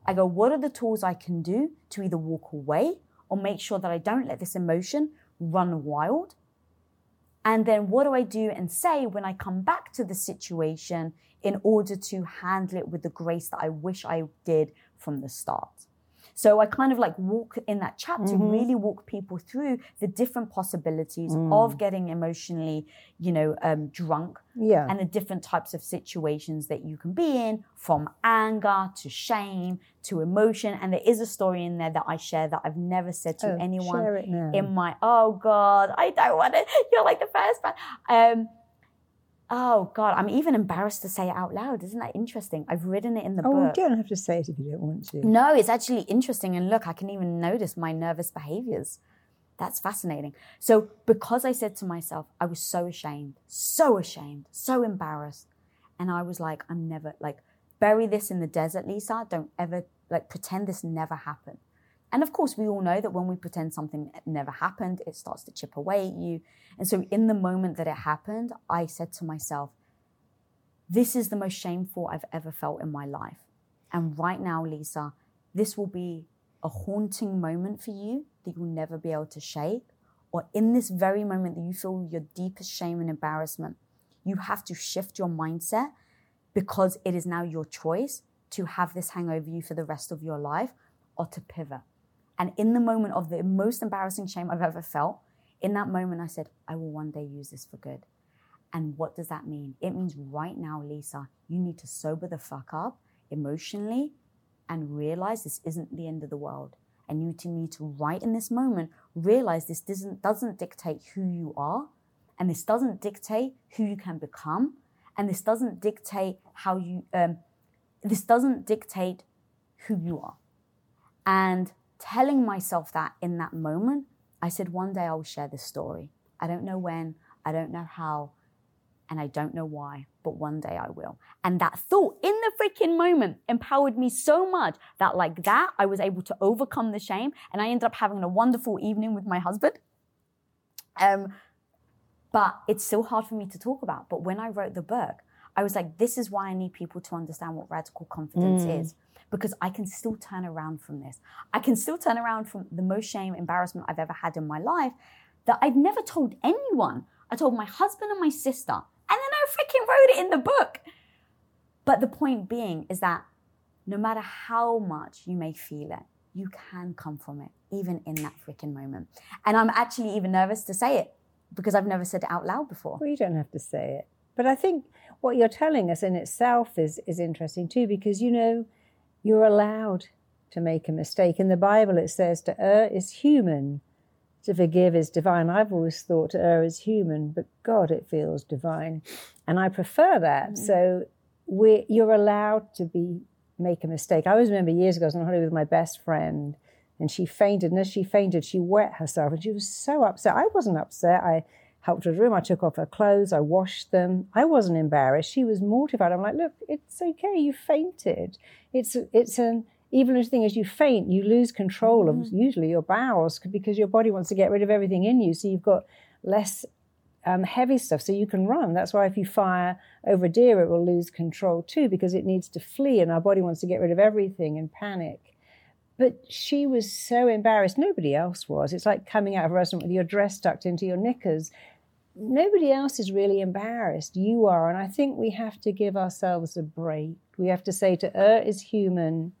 I go, what are the tools I can do to either walk away or make sure that I don't let this emotion run wild? And then what do I do and say when I come back to the situation in order to handle it with the grace that I wish I did from the start? So I kind of like walk in that chapter, Mhm. really walk people through the different possibilities Mm. of getting emotionally, you know, um, drunk Yeah. and the different types of situations that you can be in from anger to shame to emotion. And there is a story in there that I share that I've never said to Oh, anyone share it now. in my, oh God, I don't want to, you're like the first man. Um, Oh God, I'm even embarrassed to say it out loud. Isn't that interesting? I've written it in the oh, book. Oh, you don't have to say it if you don't want to. No, it's actually interesting. And look, I can even notice my nervous behaviors. That's fascinating. So, because I said to myself, I was so ashamed, so ashamed, so embarrassed. And I was like, I'm never, like, bury this in the desert, Lisa. Don't ever, like, pretend this never happened. And of course, we all know that when we pretend something never happened, it starts to chip away at you. And so, in the moment that it happened, I said to myself, this is the most shameful I've ever felt in my life. And right now, Lisa, this will be a haunting moment for you that you'll never be able to shake. Or in this very moment that you feel your deepest shame and embarrassment, you have to shift your mindset because it is now your choice to have this hang over you for the rest of your life or to pivot. And in the moment of the most embarrassing shame I've ever felt, in that moment, I said, I will one day use this for good. And what does that mean? It means right now, Lisa, you need to sober the fuck up emotionally and realize this isn't the end of the world. And you need to, right in this moment, realize this doesn't, doesn't dictate who you are, and this doesn't dictate who you can become, and this doesn't dictate how you, um, this doesn't dictate who you are. And telling myself that in that moment, I said, one day I will share this story. I don't know when, I don't know how, and I don't know why, but one day I will. And that thought in the freaking moment empowered me so much that, like that, I was able to overcome the shame, and I ended up having a wonderful evening with my husband. Um, but it's still hard for me to talk about. But when I wrote the book, I was like, this is why I need people to understand what radical confidence is. Because I can still turn around from this. I can still turn around from the most shame, embarrassment I've ever had in my life that I've never told anyone. I told my husband and my sister, and then I freaking wrote it in the book. But the point being is that no matter how much you may feel it, you can come from it, even in that freaking moment. And I'm actually even nervous to say it because I've never said it out loud before. Well, you don't have to say it. But I think what you're telling us in itself is, is interesting too, because you know, you're allowed to make a mistake. In the Bible, it says to err is human, to forgive is divine. I've always thought to err is human, but God, it feels divine. And I prefer that. Mm. So we you're allowed to be make a mistake. I always remember years ago, I was on holiday with my best friend, and she fainted. And as she fainted, she wet herself, and she was so upset. I wasn't upset. I helped her to the room. I took off her clothes. I washed them. I wasn't embarrassed. She was mortified. I'm like, look, it's okay. You fainted. It's it's an even thing as you faint, you lose control of usually your bowels because your body wants to get rid of everything in you. So you've got less um, heavy stuff, so you can run. That's why if you fire over a deer, it will lose control too because it needs to flee, and our body wants to get rid of everything and panic. But she was so embarrassed. Nobody else was. It's like coming out of a restaurant with your dress tucked into your knickers. Nobody else is really embarrassed. You are. And I think we have to give ourselves a break. We have to say to err is human,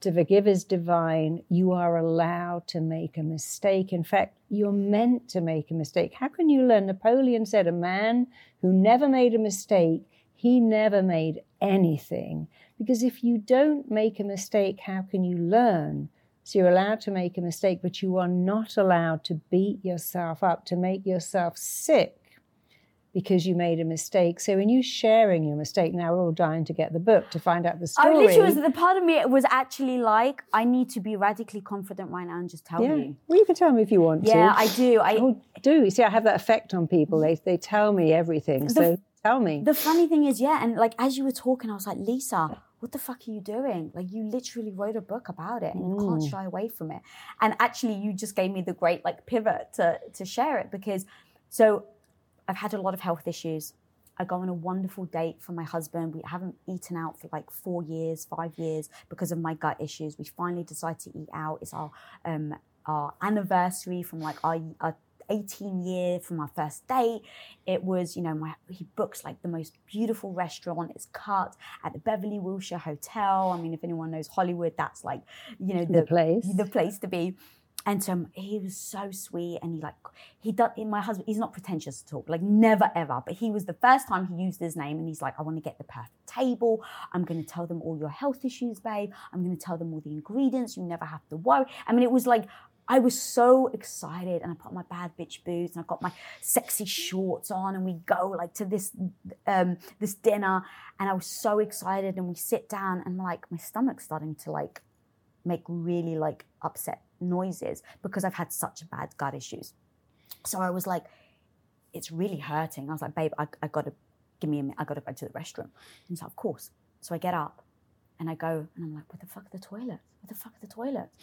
to forgive is divine. You are allowed to make a mistake. In fact, you're meant to make a mistake. How can you learn? Napoleon said, a man who never made a mistake, he never made anything. Because if you don't make a mistake, how can you learn? So you're allowed to make a mistake, but you are not allowed to beat yourself up, to make yourself sick because you made a mistake. So when you sharing your mistake, now we're all dying to get the book to find out the I story. literally was the part of me was actually like, I need to be radically confident right now and just tell yeah. you. Well, you can tell me if you want to. Yeah, I do. I Oh, do. You see, I have that effect on people. They they tell me everything. So tell me. the funny thing is, yeah, and like as you were talking, I was like, Lisa, what the fuck are you doing? Like you literally wrote a book about it and you can't Mm. shy away from it. And actually you just gave me the great like pivot to to share it because so I've had a lot of health issues. I go on a wonderful date for my husband. We haven't eaten out for like four years, five years because of my gut issues. We finally decide to eat out. It's our um, our anniversary from like our, our 18 year from our first date. It was, you know, my he books like the most beautiful restaurant. It's cut at the Beverly Wilshire Hotel. I mean, if anyone knows Hollywood, that's like, you know, The place. the place to be. And so he was so sweet, and he like he does. My husband, he's not pretentious at all, like never ever. But he was the first time he used his name, and he's like, "I want to get the perfect table. I'm going to tell them all your health issues, babe. I'm going to tell them all the ingredients. You never have to worry." I mean, it was like I was so excited, and I put my bad bitch boots, and I got my sexy shorts on, and we go like to this um, this dinner, and I was so excited, and we sit down, and like my stomach's starting to like make really like upset noises because I've had such bad gut issues. So I was like, it's really hurting. I was like, babe, I, I gotta give me a minute. I gotta go to the restroom. And he's like, of course. So I get up and I go and I'm like, what the fuck are the toilets? What the fuck are the toilets?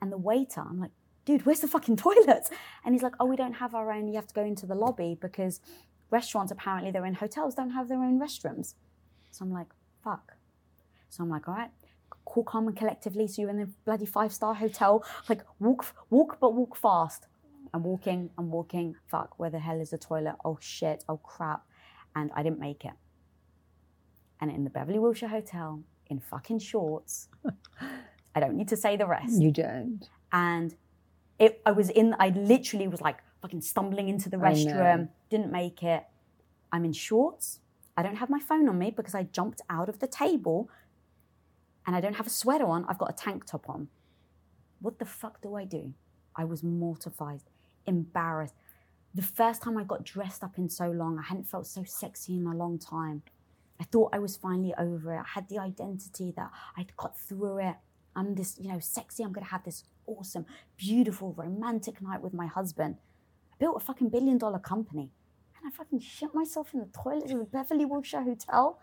And the waiter, I'm like, dude, where's the fucking toilets? And he's like, oh, we don't have our own. You have to go into the lobby because restaurants, apparently they're in hotels, don't have their own restrooms. So I'm like, fuck. So I'm like, all right, cool, calm and collectively. So you're in a bloody five star hotel. Like walk, walk, but walk fast. I'm walking, I'm walking. Fuck, where the hell is the toilet? Oh shit, oh crap. And I didn't make it. And in the Beverly Wilshire Hotel, in fucking shorts, I don't need to say the rest. You don't. And it, I was in, I literally was like fucking stumbling into the I know. restroom, didn't make it. I'm in shorts. I don't have my phone on me because I jumped out of the table and I don't have a sweater on. I've got a tank top on. What the fuck do I do? I was mortified, embarrassed. The first time I got dressed up in so long, I hadn't felt so sexy in a long time. I thought I was finally over it. I had the identity that I'd got through it. I'm this, you know, sexy. I'm going to have this awesome, beautiful, romantic night with my husband. I built a fucking billion dollar company. And I fucking shit myself in the toilet of the Beverly Wilshire Hotel.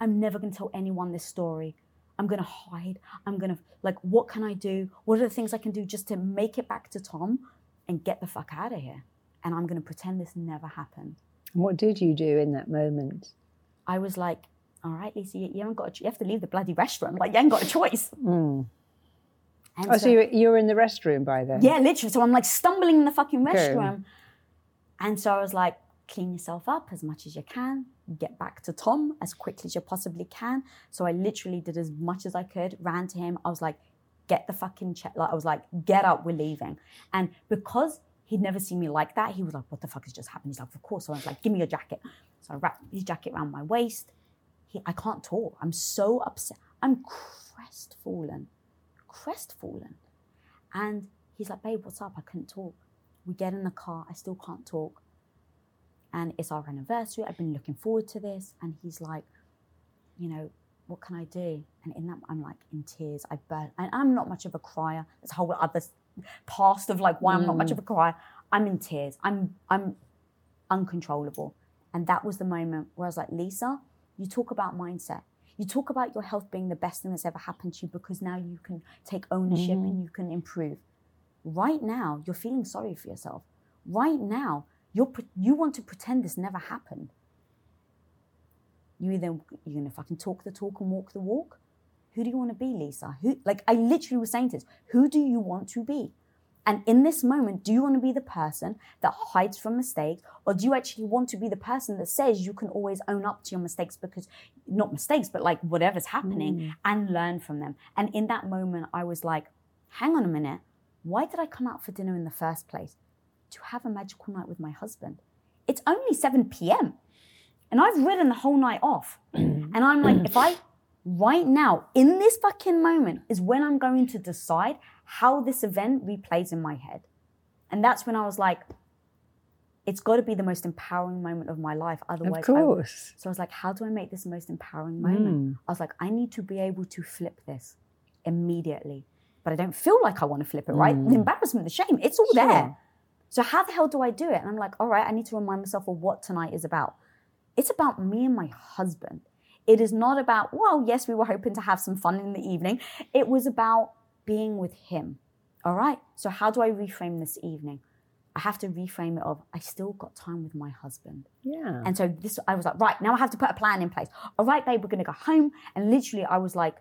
I'm never going to tell anyone this story. I'm going to hide. I'm going to, like, what can I do? What are the things I can do just to make it back to Tom and get the fuck out of here? And I'm going to pretend this never happened. What did you do in that moment? I was like, all right, Lisa, you, you haven't got, a, you have to leave the bloody restroom. Like, you ain't got a choice. Hmm. And Oh, so you, you were in the restroom by then? Yeah, literally. So I'm like stumbling in the fucking restroom. And so I was like, clean yourself up as much as you can, get back to Tom as quickly as you possibly can. So I literally did as much as I could, ran to him. I was like, get the fucking check. Like, I was like, get up, we're leaving. And because he'd never seen me like that, he was like, what the fuck has just happened? He's like, of course. So I was like, give me your jacket. So I wrapped his jacket around my waist. He, I can't talk. I'm so upset. I'm crestfallen, crestfallen. And he's like, babe, what's up? I couldn't talk. We get in the car. I still can't talk. And it's our anniversary. I've been looking forward to this. And he's like, you know, what can I do? And in that, I'm like in tears. I burn. And I'm not much of a crier. There's a whole other past of like why I'm not much of a mm. crier. I'm in tears. I'm I'm uncontrollable. And that was the moment where I was like, Lisa, you talk about mindset. You talk about your health being the best thing that's ever happened to you because now you can take ownership and mm-hmm. you can improve. Right now, you're feeling sorry for yourself. Right now, you're you want to pretend this never happened. You either you're gonna fucking talk the talk and walk the walk. Who do you want to be, Lisa? Who like I literally was saying to this, who do you want to be? And in this moment, do you want to be the person that hides from mistakes, or do you actually want to be the person that says you can always own up to your mistakes because, not mistakes, but like whatever's happening mm. and learn from them? And in that moment, I was like, hang on a minute, why did I come out for dinner in the first place? To have a magical night with my husband. It's only 7 p.m. And I've ridden the whole night off. and I'm like, if I, right now, in this fucking moment, is when I'm going to decide how this event replays in my head. And that's when I was like, it's got to be the most empowering moment of my life. Otherwise, Of I- course. so I was like, how do I make this the most empowering moment? Mm. I was like, I need to be able to flip this immediately. But I don't feel like I want to flip it, right? The embarrassment, the shame, it's all there. So how the hell do I do it? And I'm like, all right, I need to remind myself of what tonight is about. It's about me and my husband. It is not about, well, yes, we were hoping to have some fun in the evening. It was about being with him. All right. So how do I reframe this evening? I have to reframe it of I still got time with my husband. Yeah. And so this, I was like, right, now I have to put a plan in place. All right, babe, we're going to go home. And literally, I was like,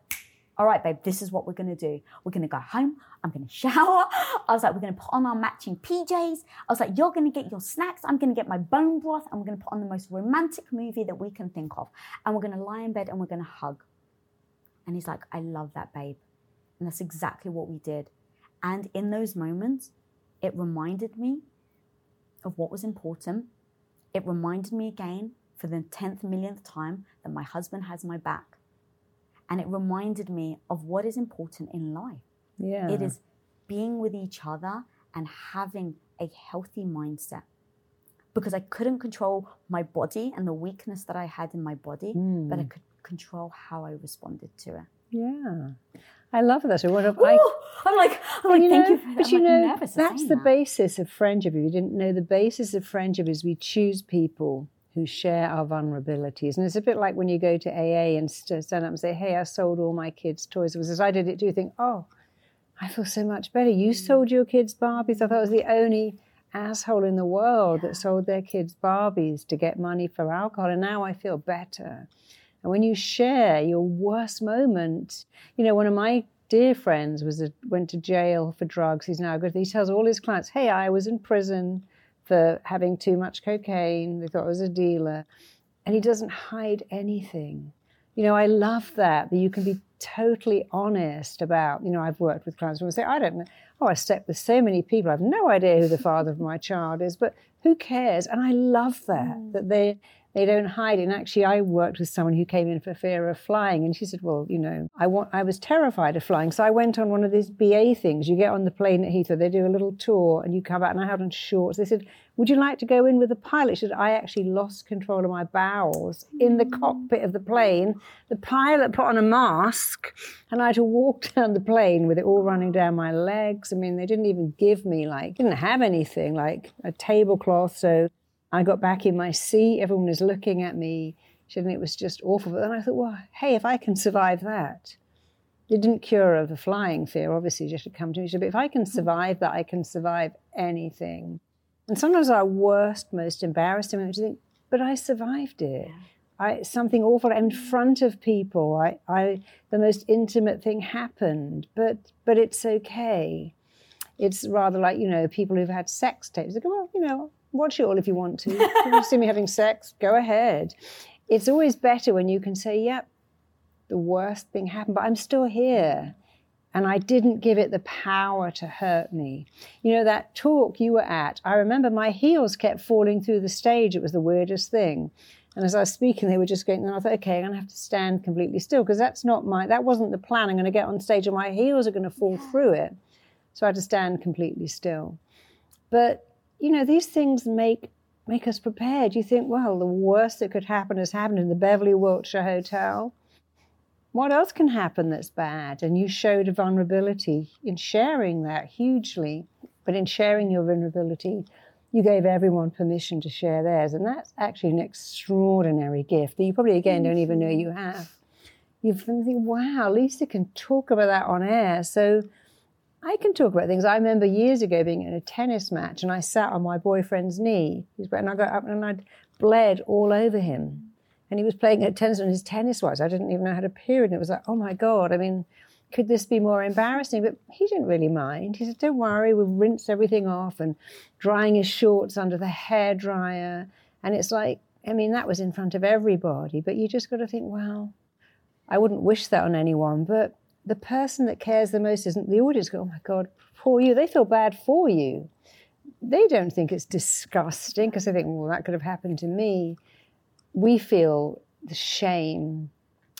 all right, babe, this is what we're going to do. We're going to go home. I'm going to shower. I was like, we're going to put on our matching PJs. I was like, you're going to get your snacks. I'm going to get my bone broth. And we're going to put on the most romantic movie that we can think of. And we're going to lie in bed and we're going to hug. And he's like, I love that, babe. And that's exactly what we did. And in those moments, it reminded me of what was important. It reminded me again for the 10th millionth time that my husband has my back. And it reminded me of what is important in life. yeah. It is being with each other and having a healthy mindset because I couldn't control my body and the weakness that I had in my body, Hmm. but I could control how I responded to it. Yeah. I love that. If Ooh, I I'm like, I'm like, you thank know, you. For. But I'm you like know, that's the that. basis of friendship. If you didn't know, the basis of friendship is we choose people who share our vulnerabilities. And it's a bit like when you go to AA and stand up and say, "Hey, I sold all my kids' toys." It was as I did it too. You think, "Oh, I feel so much better. You Mm. sold your kids Barbies. I thought I was the only asshole in the world that sold their kids Barbies to get money for alcohol, and now I feel better." And when you share your worst moment, you know, one of my dear friends was a, went to jail for drugs. He's now good. He tells all his clients, "Hey, I was in prison for having too much cocaine. They thought I was a dealer," and he doesn't hide anything. You know, I love that that you can be totally honest about. You know, I've worked with clients who say, "I don't know. Oh, I slept with so many people. I have no idea who the father of my child is, but who cares?" And I love that mm. that they they don't hide. And actually, I worked with someone who came in for fear of flying, and she said, "Well, you know, I want, I was terrified of flying, so I went on one of these BA things. You get on the plane at Heathrow, they do a little tour, and you come out, and I had on shorts. They said, "Would you like to go in with the pilot?" She said, "I actually lost control of my bowels in the cockpit of the plane. The pilot put on a mask, and I had to walk down the plane with it all running down my legs. I mean, they didn't even give me like, didn't have anything like a tablecloth, so." I got back in my seat. Everyone was looking at me. She said, it was just awful. But then I thought, well, hey, if I can survive that, it didn't cure of the flying fear, obviously, just to come to me. But if I can mm-hmm. survive that, I can survive anything. And sometimes our worst, most embarrassing moments, you think, but I survived it. I, something awful in mm-hmm. front of people. I, I, the most intimate thing happened, but, but it's okay. It's rather like, you know, people who've had sex tapes. They go, well, you know, watch it all if you want to. If you see me having sex, go ahead. It's always better when you can say, yep, the worst thing happened, but I'm still here. And I didn't give it the power to hurt me. You know, that talk you were at, I remember my heels kept falling through the stage. It was the weirdest thing. And as I was speaking, they were just going, and I thought, okay, I'm going to have to stand completely still because that's not my, that wasn't the plan. I'm going to get on stage and my heels are going to fall through it. So I had to stand completely still. But, you know, these things make make us prepared. You think, well, the worst that could happen has happened in the Beverly Wilshire Hotel. What else can happen that's bad? And you showed a vulnerability in sharing that hugely. But in sharing your vulnerability, you gave everyone permission to share theirs. And that's actually an extraordinary gift that you probably, again, don't even know you have. You think, wow, Lisa can talk about that on air. So I can talk about things. I remember years ago being in a tennis match and I sat on my boyfriend's knee. And I got up and I'd bled all over him. And he was playing at tennis and his tennis was. I didn't even know how to period. And it was like, oh my God, I mean, could this be more embarrassing? But he didn't really mind. He said, don't worry, we'll rinse everything off and drying his shorts under the hair dryer. And it's like, I mean, that was in front of everybody. But you just got to think, well, I wouldn't wish that on anyone. But the person that cares the most isn't the audience. Go, oh my God, poor you. They feel bad for you. They don't think it's disgusting because they think, well, that could have happened to me. We feel the shame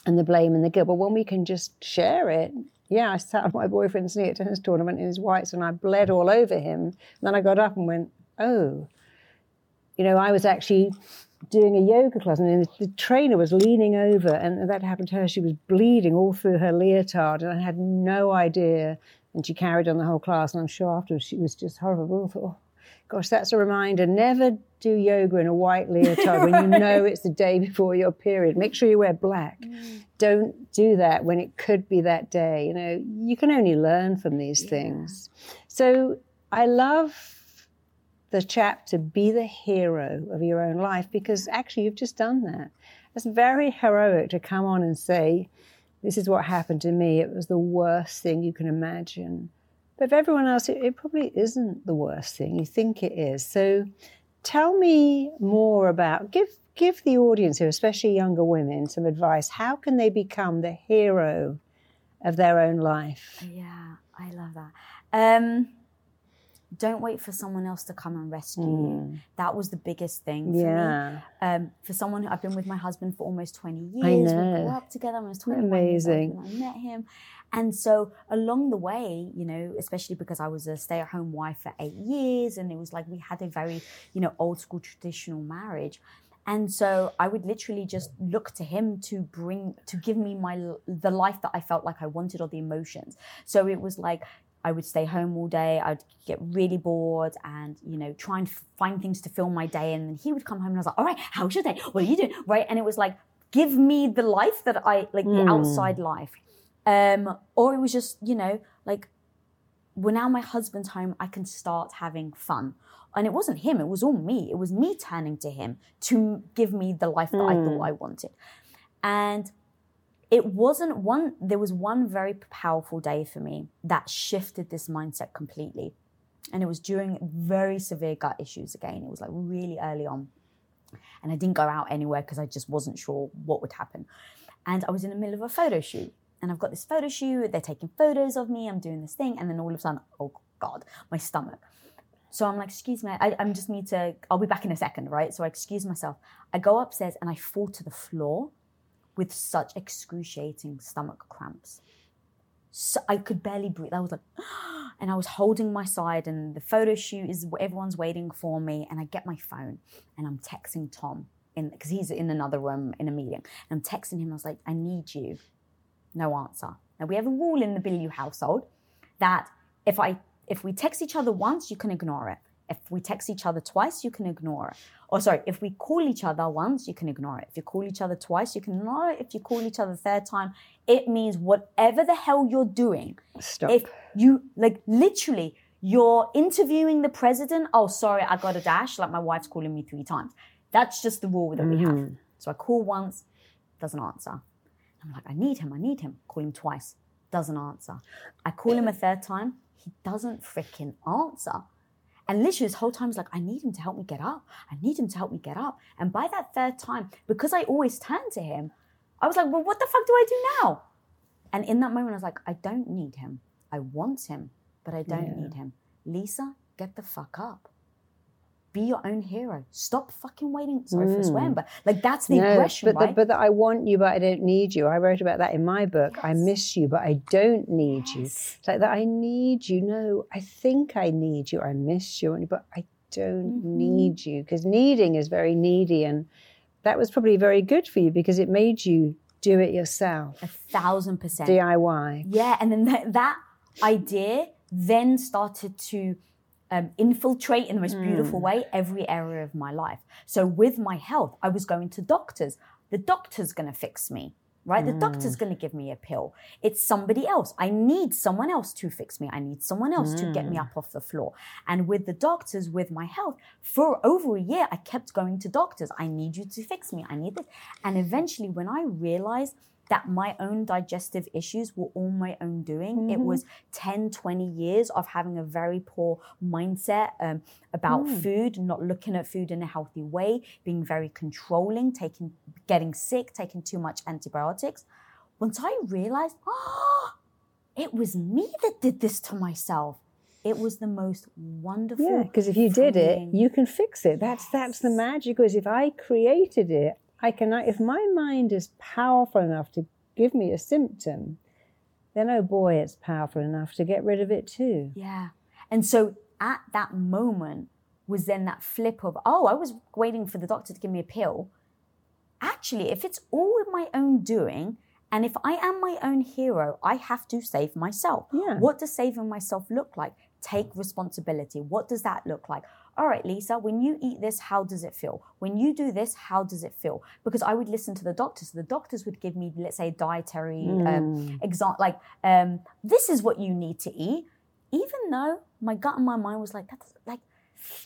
and the blame and the guilt. But when we can just share it, yeah, I sat on my boyfriend's knee at tennis tournament in his whites and I bled all over him. And then I got up and went, oh, you know, I was actually doing a yoga class and the, the trainer was leaning over and that happened to her. She was bleeding all through her leotard and I had no idea. And she carried on the whole class. And I'm sure afterwards she was just horrible. I thought, oh, gosh, that's a reminder. Never do yoga in a white leotard when you know it's the day before your period. Make sure you wear black. Mm. Don't do that when it could be that day. You know, you can only learn from these yeah. things. So I love the chapter be the hero of your own life because actually you've just done that. It's very heroic to come on and say, This is what happened to me. It was the worst thing you can imagine. But for everyone else, it, it probably isn't the worst thing. You think it is. So tell me more about, give, give the audience here, especially younger women, some advice. How can they become the hero of their own life? Yeah, I love that. Um, don't wait for someone else to come and rescue mm. you. That was the biggest thing for yeah. me. Um, for someone who I've been with my husband for almost 20 years. We grew up together I was 21 Amazing. when I met him. And so along the way, you know, especially because I was a stay at home wife for eight years and it was like we had a very, you know, old school traditional marriage. And so I would literally just look to him to bring, to give me my, the life that I felt like I wanted or the emotions. So it was like, I would stay home all day. I'd get really bored and, you know, try and find things to fill my day. And then he would come home and I was like, all right, how's your day? What are you doing? Right. And it was like, give me the life that I, like the outside life. Um, or it was just, you know, like, well, now my husband's home, I can start having fun. And it wasn't him, it was all me. It was me turning to him to give me the life that I thought I wanted. And it wasn't one, there was one very powerful day for me that shifted this mindset completely. And it was during very severe gut issues again. It was like really early on. And I didn't go out anywhere because I just wasn't sure what would happen. And I was in the middle of a photo shoot and I've got this photo shoot. They're taking photos of me. I'm doing this thing, and then all of a sudden, oh god, my stomach. So I'm like, excuse me, I, I just need to. I'll be back in a second, right? So I excuse myself. I go upstairs and I fall to the floor with such excruciating stomach cramps. So I could barely breathe. I was like, and I was holding my side, and the photo shoot is everyone's waiting for me, and I get my phone and I'm texting Tom because he's in another room in a meeting, and I'm texting him. I was like, I need you no answer. Now we have a rule in the Bilyeu household that if I if we text each other once, you can ignore it. If we text each other twice, you can ignore it. Or sorry, if we call each other once, you can ignore it. If you call each other twice, you can ignore it. If you call each other third time, it means whatever the hell you're doing. Stop. If you like literally you're interviewing the president, oh sorry, I got a dash, like my wife's calling me three times. That's just the rule that we have. Mm-hmm. So I call once, doesn't answer. I'm like, I need him, I need him. Call him twice, doesn't answer. I call him a third time, he doesn't freaking answer. And literally, this whole time, I was like, I need him to help me get up. I need him to help me get up. And by that third time, because I always turn to him, I was like, well, what the fuck do I do now? And in that moment, I was like, I don't need him. I want him, but I don't Yeah. need him. Lisa, get the fuck up. Be your own hero. Stop fucking waiting. Sorry for swearing, but like that's the aggression, Mm. but right? the, but the, I want you, but I don't need you. I wrote about that in my book. I miss you, but I don't need you. It's like that. I need you. No, I think I need you. I miss you, but I don't Mm-hmm. need you because needing is very needy, and that was probably very good for you because it made you do it yourself, a thousand percent. DIY. Yeah, and then that, that idea then started to um, infiltrate in the most beautiful mm. way every area of my life. So with my health, I was going to doctors. The doctor's going to fix me, right? The doctor's mm. going to give me a pill. It's somebody else. I need someone else to fix me. I need someone else to get me mm. up off the floor. And with the doctors, with my health, for over a year, I kept going to doctors. I need you to fix me. I need this. And eventually, when I realized that my own digestive issues were all my own doing. It mm-hmm. was 10, 20 years of having a very poor mindset um, about mm. food, not looking at food in a healthy way, being very controlling, taking, getting sick, taking too much antibiotics. Once I realized, oh, it was me that did this to myself. It was the most wonderful. Yeah, because if you did it, you can fix it. That's that's the magic. Is if I created it, I can. If my mind is powerful enough to give me a symptom, then oh boy, it's powerful enough to get rid of it too. Yeah. And so at that moment was then that flip of, oh, I was waiting for the doctor to give me a pill. Actually, if it's all my own doing, and if I am my own hero, I have to save myself. Yeah. What does saving myself look like? Take responsibility. What does that look like? All right, Lisa, when you eat this, how does it feel? When you do this, how does it feel? Because I would listen to the doctors. The doctors would give me, let's say, dietary um, example, like um, this is what you need to eat. Even though my gut and my mind was like, that's like,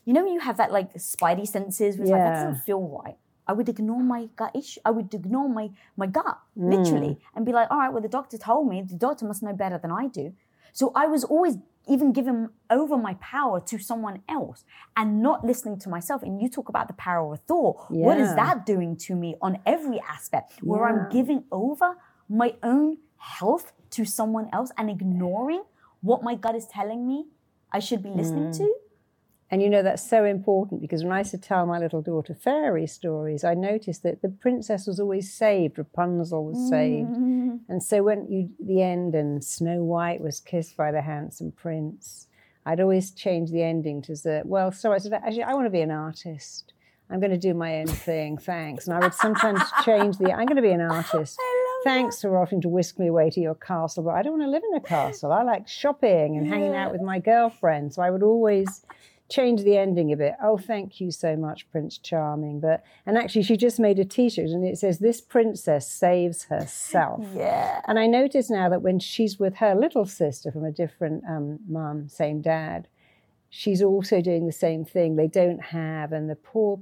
you know, when you have that like spidey senses, where it's like that doesn't feel right. I would ignore my gut issue. I would ignore my my gut literally and be like, all right, well, the doctor told me. The doctor must know better than I do. So I was always even giving over my power to someone else and not listening to myself. And you talk about the power of thought. What is that doing to me on every aspect where I'm giving over my own health to someone else and ignoring what my gut is telling me I should be listening Mm. to? And you know, that's so important because when I used to tell my little daughter fairy stories, I noticed that the princess was always saved, Rapunzel was saved. Mm. And so when you, the end and Snow White was kissed by the handsome prince, I'd always change the ending to the, well, so I said, actually, I want to be an artist. I'm going to do my own thing, thanks. And I would sometimes change the, I'm going to be an artist. Thanks for offering to whisk me away to your castle, but I don't want to live in a castle. I like shopping and hanging out with my girlfriend. So I would always change the ending a bit. Oh, thank you so much, Prince Charming. But and actually, she just made a T-shirt, and it says, "This princess saves herself." Yeah. And I notice now that when she's with her little sister from a different um, mum, same dad, she's also doing the same thing. They don't have, and the poor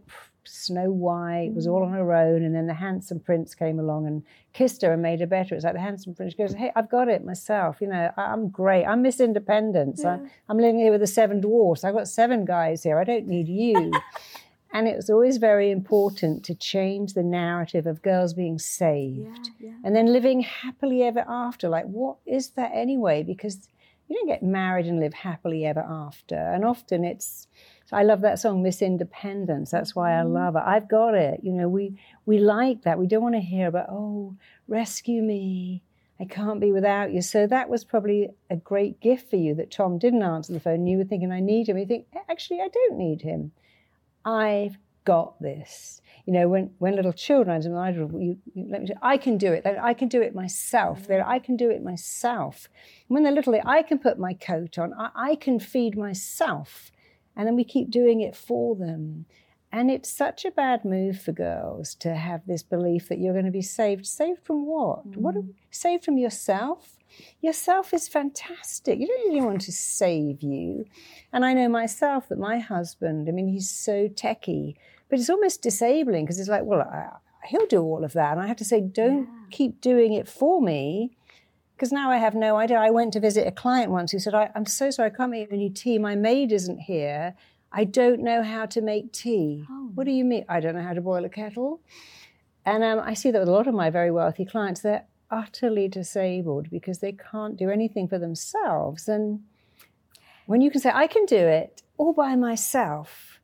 Snow White was all on mm. her own, and then the handsome prince came along and kissed her and made her better. It's like the handsome prince goes, "Hey, I've got it myself. You know, I- I'm great. I'm Miss Independence. I- I'm living here with the seven dwarfs. I've got seven guys here. I don't need you." and it was always very important to change the narrative of girls being saved Yeah, yeah. and then living happily ever after. Like, what is that anyway? Because you don't get married and live happily ever after. And often it's, I love that song, Miss Independence. That's why I mm. love it. I've got it. You know, we we like that. We don't want to hear about, oh, rescue me. I can't be without you. So that was probably a great gift for you that Tom didn't answer the phone. You were thinking, I need him. You think, actually, I don't need him. I've got this. You know, when, when little children, I you, you, let me say, I can do it. I can do it myself. They're, I can do it myself. When they're little, I can put my coat on. I, I can feed myself. And then we keep doing it for them. And it's such a bad move for girls to have this belief that you're going to be saved. Saved from what? What? Mm. Saved from yourself? Yourself is fantastic. You don't need anyone to save you. And I know myself that my husband, I mean, he's so techie, but it's almost disabling because it's like, well, I, he'll do all of that. And I have to say, don't keep doing it for me because now I have no idea. I went to visit a client once who said, I, I'm so sorry, I can't make any tea. My maid isn't here. I don't know how to make tea. What do you mean? I don't know how to boil a kettle. And um, I see that with a lot of my very wealthy clients, they're utterly disabled because they can't do anything for themselves. And when you can say, I can do it all by myself,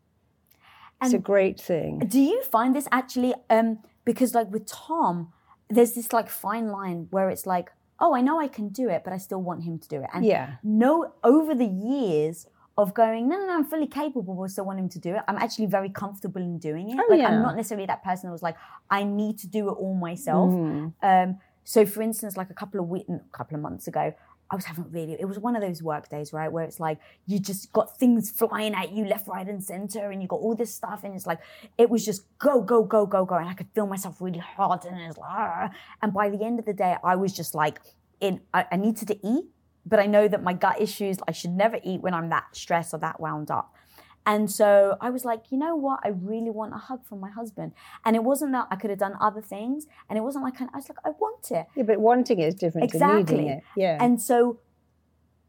it's a great thing. Do you find this actually? Um, because like with Tom, there's this like fine line where it's like, oh, I know I can do it, but I still want him to do it. And Yeah. no, over the years of going, no, no, no, I'm fully capable, but I still want him to do it. I'm actually very comfortable in doing it. Oh, like yeah. I'm not necessarily that person that was like, I need to do it all myself. Mm. Um, so for instance, like a couple of weeks, a couple of months ago, I was having really, it was one of those work days, right? Where it's like, you just got things flying at you left, right, and center, and you got all this stuff. And it's like, it was just go, go, go, go, go. And I could feel myself really hot. And it's like, "Ah." and by the end of the day, I was just like, in, I, I needed to eat, but I know that my gut issues, I should never eat when I'm that stressed or that wound up. And so I was like, you know what? I really want a hug from my husband. And it wasn't that I could have done other things. And it wasn't like, I was like, I want it. Yeah, but wanting it is different to Exactly. needing it. Yeah. And so,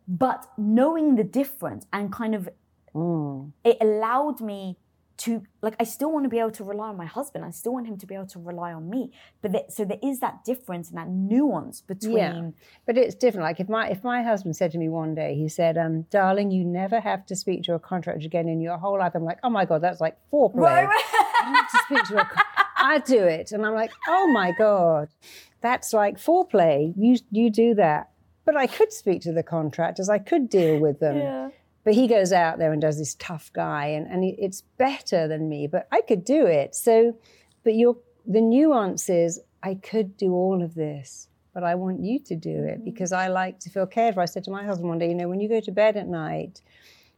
but knowing the difference and kind of, Mm. it allowed me to, like, I still want to be able to rely on my husband. I still want him to be able to rely on me. But that, so there is that difference and that nuance between. Yeah. But it's different. Like if my if my husband said to me one day, he said, um, "Darling, you never have to speak to a contractor again in your whole life." I'm like, "Oh my god, that's like foreplay." Right, right. To speak to a. con- I do it, and I'm like, "Oh my god, that's like foreplay." You you do that, but I could speak to the contractors. I could deal with them. Yeah. But he goes out there and does this tough guy, and, and it's better than me, but I could do it. So, but your the nuance is I could do all of this, but I want you to do it mm-hmm. because I like to feel cared for. I said to my husband one day, you know, when you go to bed at night,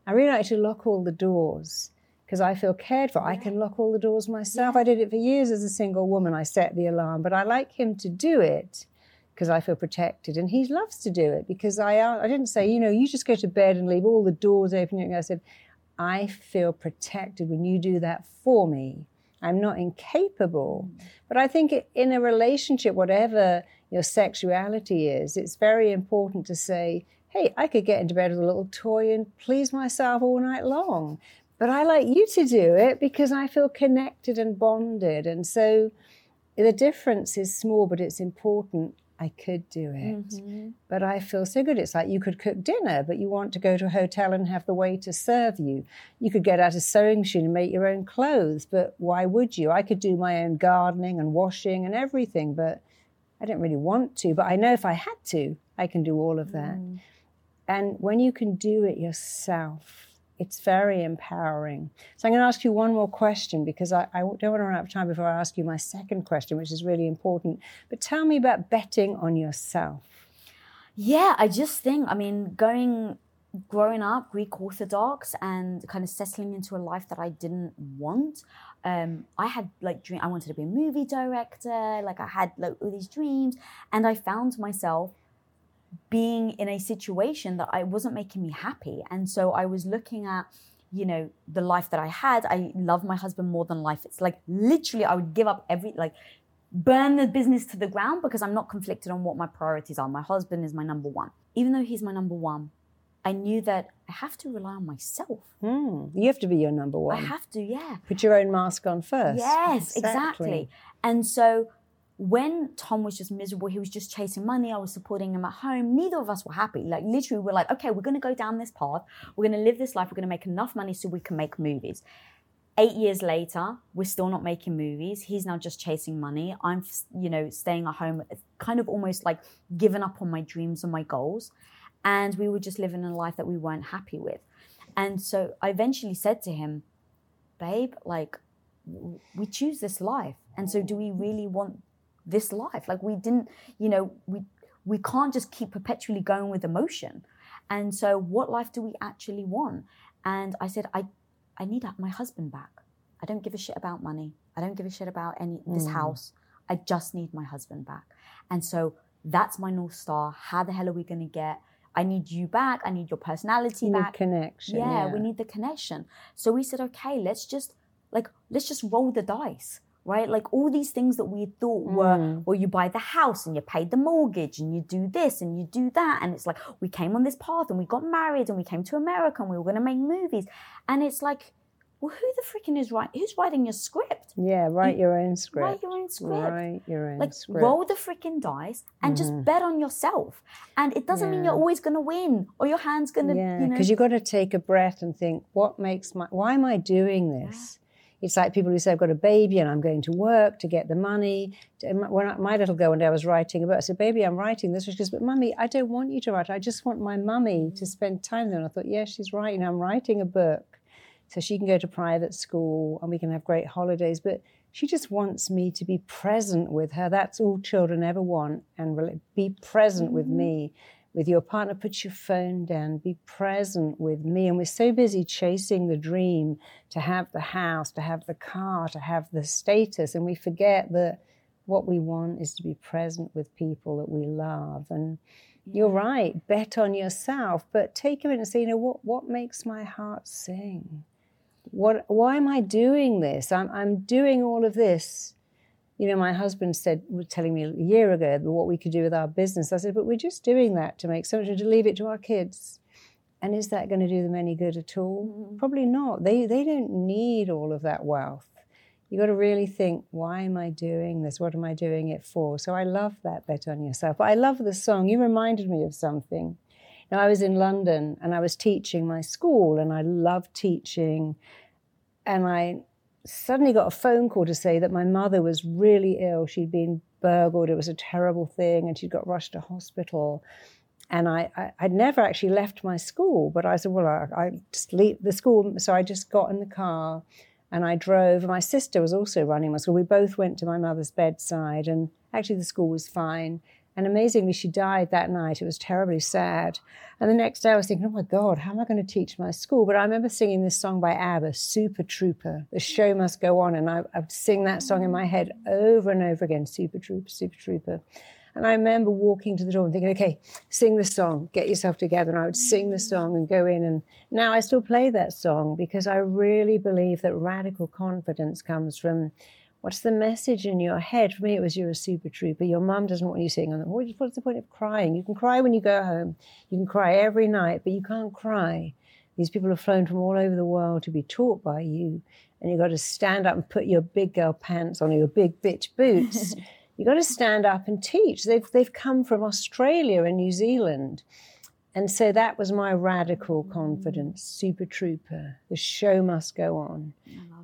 I really like to lock all the doors because I feel cared for. I can lock all the doors myself. I did it for years as a single woman. I set the alarm, but I like him to do it because I feel protected, and he loves to do it because I uh, I didn't say you know you just go to bed and leave all the doors open. I said I feel protected when you do that for me. I'm not incapable, mm. but I think in a relationship, whatever your sexuality is, it's very important to say, "Hey, I could get into bed with a little toy and please myself all night long." But I like you to do it because I feel connected and bonded. And so the difference is small, but it's important I could do it. Mm-hmm. But I feel so good. It's like you could cook dinner, but you want to go to a hotel and have the waiter serve you. You could get out a sewing machine and make your own clothes, but why would you? I could do my own gardening and washing and everything, but I don't really want to. But I know if I had to, I can do all of that. Mm. And when you can do it yourself, it's very empowering. So I'm going to ask you one more question because I, I, don't want to run out of time before I ask you my second question, which is really important. But tell me about betting on yourself. Yeah, I just think, I mean, going, growing up Greek Orthodox and kind of settling into a life that I didn't want. Um, I had like dream. I wanted to be a movie director. Like I had like all these dreams, and I found myself being in a situation that I wasn't making me happy. And so I was looking at, you know, the life that I had. I love my husband more than life. It's like literally I would give up every like burn the business to the ground because I'm not conflicted on what my priorities are. My husband is my number one. Even though he's my number one, I knew that I have to rely on myself. Mm, you have to be your number one. I have to, yeah. Put your own mask on first. Yes, exactly. exactly. And so when Tom was just miserable, he was just chasing money. I was supporting him at home. Neither of us were happy. Like literally, we're like, okay, we're going to go down this path. We're going to live this life. We're going to make enough money so we can make movies. Eight years later, we're still not making movies. He's now just chasing money. I'm, you know, staying at home, kind of almost like giving up on my dreams and my goals. And we were just living a life that we weren't happy with. And so I eventually said to him, babe, like, we choose this life. And so do we really want this life. Like we didn't, you know, we we can't just keep perpetually going with emotion. And so what life do we actually want? And I said, I I need my husband back. I don't give a shit about money. I don't give a shit about any this mm. house. I just need my husband back. And so that's my north star. How the hell are we going to get? I need you back. I need your personality you back. connection. Yeah, yeah, we need the connection. So we said, okay, let's just like let's just roll the dice right? Like all these things that we thought were, mm. well, you buy the house and you pay the mortgage and you do this and you do that. And it's like, we came on this path and we got married and we came to America and we were going to make movies. And it's like, well, who the freaking is right? Who's writing your script? Yeah, write you, your own script. Write your own script. Write your own like, script. roll the freaking dice and mm-hmm. just bet on yourself. And it doesn't yeah. mean you're always going to win or your hand's going to, yeah, you know. Because you've got to take a breath and think, what makes my, why am I doing this? It's like people who say, I've got a baby and I'm going to work to get the money. When I, my little girl, one day I was writing a book, I said, Baby, I'm writing this. She goes, But mummy, I don't want you to write. I just want my mummy to spend time there. And I thought, Yes, yeah, she's right. I'm writing a book so she can go to private school and we can have great holidays. But she just wants me to be present with her. That's all children ever want, and be present mm-hmm. with me with your partner, put your phone down, be present with me. And we're so busy chasing the dream to have the house, to have the car, to have the status, and we forget that what we want is to be present with people that we love. And you're right, bet on yourself, but take a minute and say, you know, what, what makes my heart sing? What, why am I doing this? I'm, I'm doing all of this you know, my husband said, was telling me a year ago what we could do with our business. I said, but we're just doing that to make so much, to leave it to our kids. And is that going to do them any good at all? Mm-hmm. Probably not. They, they don't need all of that wealth. You've got to really think, why am I doing this? What am I doing it for? So I love that bet on yourself. But I love the song. You reminded me of something. Now, I was in London and I was teaching my school, and I love teaching. And I suddenly got a phone call to say that my mother was really ill. She'd been burgled. It was a terrible thing, and she'd got rushed to hospital. And I, I, would never actually left my school, but I said, well, I, I just leave the school. So I just got in the car and I drove. My sister was also running my school. We both went to my mother's bedside, and actually the school was fine. And amazingly, she died that night. It was terribly sad. And the next day, I was thinking, oh my God, how am I going to teach my school? But I remember singing this song by ABBA, Super Trooper. The show must go on. And I, I would sing that song in my head over and over again Super Trooper, Super Trooper. And I remember walking to the door and thinking, okay, sing the song, get yourself together. And I would sing the song and go in. And now I still play that song because I really believe that radical confidence comes from What's the message in your head? For me, it was you're a super trooper. Your mum doesn't want you sitting on the. What's the point of crying? You can cry when you go home. You can cry every night, but you can't cry. These people have flown from all over the world to be taught by you, and you've got to stand up and put your big girl pants on, your big bitch boots. you've got to stand up and teach. They've, they've come from Australia and New Zealand. And so that was my radical confidence, super trooper. The show must go on.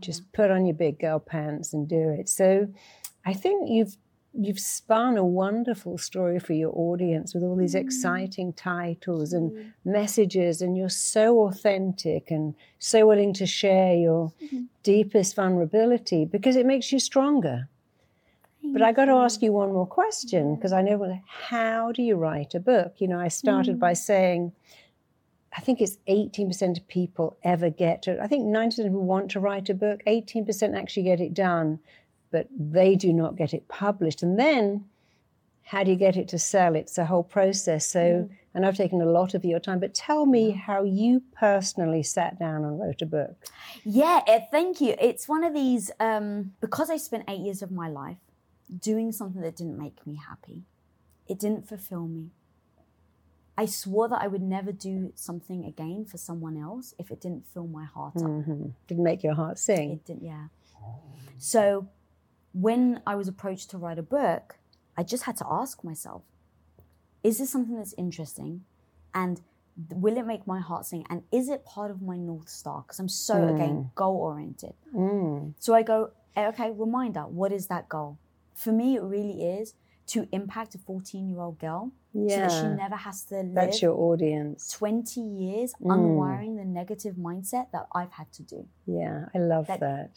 Just put on your big girl pants and do it. So I think you've you've spun a wonderful story for your audience with all these Mm. exciting titles and messages and you're so authentic and so willing to share your Mm-hmm. deepest vulnerability because it makes you stronger. But I got to ask you one more question because I know how do you write a book? You know, I started by saying I think it's 18% of people ever get to I think 90% of people want to write a book, 18% actually get it done, but they do not get it published. And then how do you get it to sell? It's a whole process. So and I've taken a lot of your time, but tell me how you personally sat down and wrote a book. Yeah, eh, thank you. It's one of these um, because I spent eight years of my life doing something that didn't make me happy. It didn't fulfill me. I swore that I would never do something again for someone else if it didn't fill my heart up. hmm Didn't make your heart sing. It didn't, yeah. So when I was approached to write a book, I just had to ask myself, is this something that's interesting? And will it make my heart sing? And is it part of my North Star? Because I'm so, again, goal oriented. Mm. So I go, "Eh, okay, reminder, what is that goal? For me, it really is to impact a 14 year old girl so that she never has to live That's your audience. 20 years Mm. unwiring the negative mindset that I've had to do. Yeah, I love That- that.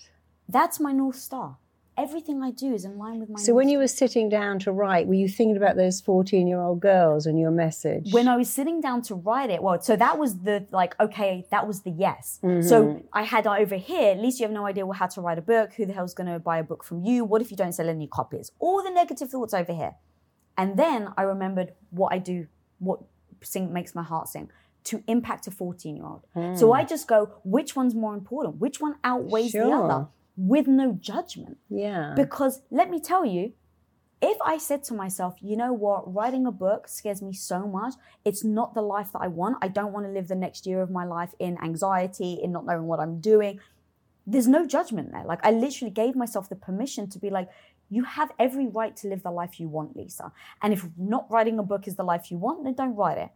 That's my North Star. Everything I do is in line with my So when you were sitting down to write, were you thinking about those 14 year old girls and your message? when I was sitting down to write it, well, so that was the like, okay, that was the yes. Mm-hmm. So I had over here, at least you have no idea how to write a book. Who the hell's going to buy a book from you? What if you don't sell any copies? All the negative thoughts over here. And then I remembered what I do, what sing makes my heart sing to impact a 14 year old. So I just go, which one's more important? Which one outweighs the other with no judgment? yeah. Because let me tell you, if I said to myself, you know what, writing a book scares me so much, it's not the life that I want. I don't want to live the next year of my life in anxiety, in not knowing what I'm doing. There's no judgment there. Like, I literally gave myself the permission to be like, you have every right to live the life you want, Lisa. And if not writing a book is the life you want, then don't write it.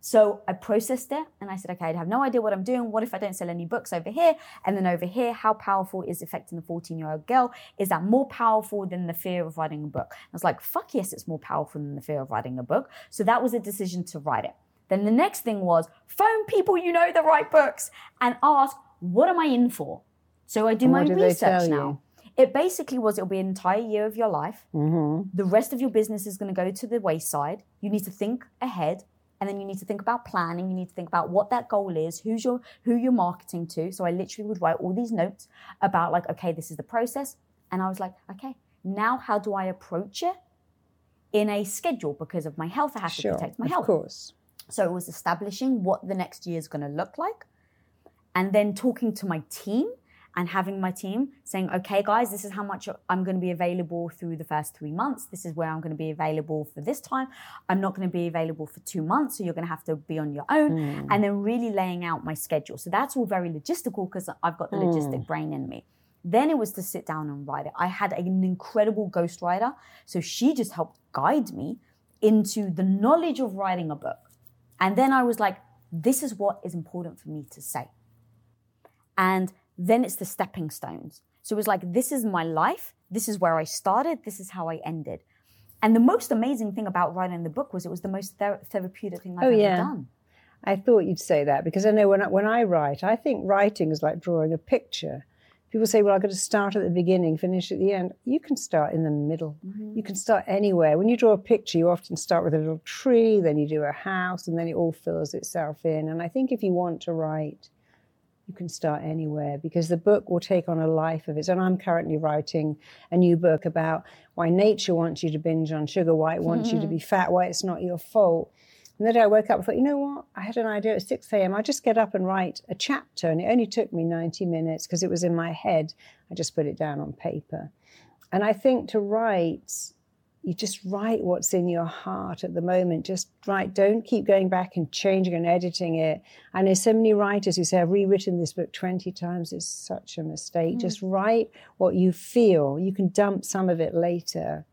So I processed it and I said, okay, I have no idea what I'm doing. What if I don't sell any books over here? And then over here, how powerful is affecting the 14 year old girl? Is that more powerful than the fear of writing a book? I was like, fuck yes, it's more powerful than the fear of writing a book. So that was a decision to write it. Then the next thing was phone people you know that write books and ask, what am I in for? So I do And my they research now. It basically was it'll be an entire year of your life. hmm The rest of your business is going to go to the wayside. You need to think ahead and then you need to think about planning. You need to think about what that goal is, who's your who you're marketing to. So I literally would write all these notes about like, okay, this is the process. And I was like, okay, now how do I approach it in a schedule because of my health? I have Sure. to protect my of health. course. So it was establishing what the next year is going to look like and then talking to my team and having my team saying, okay, guys, this is how much I'm going to be available through the first three months. This is where I'm going to be available for this time. I'm not going to be available for two months. So you're going to have to be on your own. Mm. And then really laying out my schedule. So that's all very logistical because I've got the mm. logistic brain in me. Then it was to sit down and write it. I had an incredible ghostwriter. So she just helped guide me into the knowledge of writing a book. And then I was like, this is what is important for me to say. And then it's the stepping stones. So it was like, this is my life. This is where I started. This is how I ended. And the most amazing thing about writing the book was it was the most ther- therapeutic thing I've Oh, ever yeah. done. I thought you'd say that because I know when I, when I write, I think writing is like drawing a picture. People say, well, I've got to start at the beginning, finish at the end. You can start in the middle. Mm-hmm. You can start anywhere. When you draw a picture, you often start with a little tree, then you do a house, and then it all fills itself in. And I think if you want to write, you can start anywhere because the book will take on a life of its own. I'm currently writing a new book about why nature wants you to binge on sugar, why it wants you to hmm. be fat, why it's not your fault. And the day I woke up, I thought, you know what? I had an idea at 6 a.m. I'll just get up and write a chapter. And it only took me 90 minutes because it was in my head. I just put it down on paper. And I think to write, you just write what's in your heart at the moment. Just write. Don't keep going back and changing and editing it. I know so many writers who say, I've rewritten this book 20 times. It's such a mistake. Hmm. Just write what you feel. You can dump some of it later.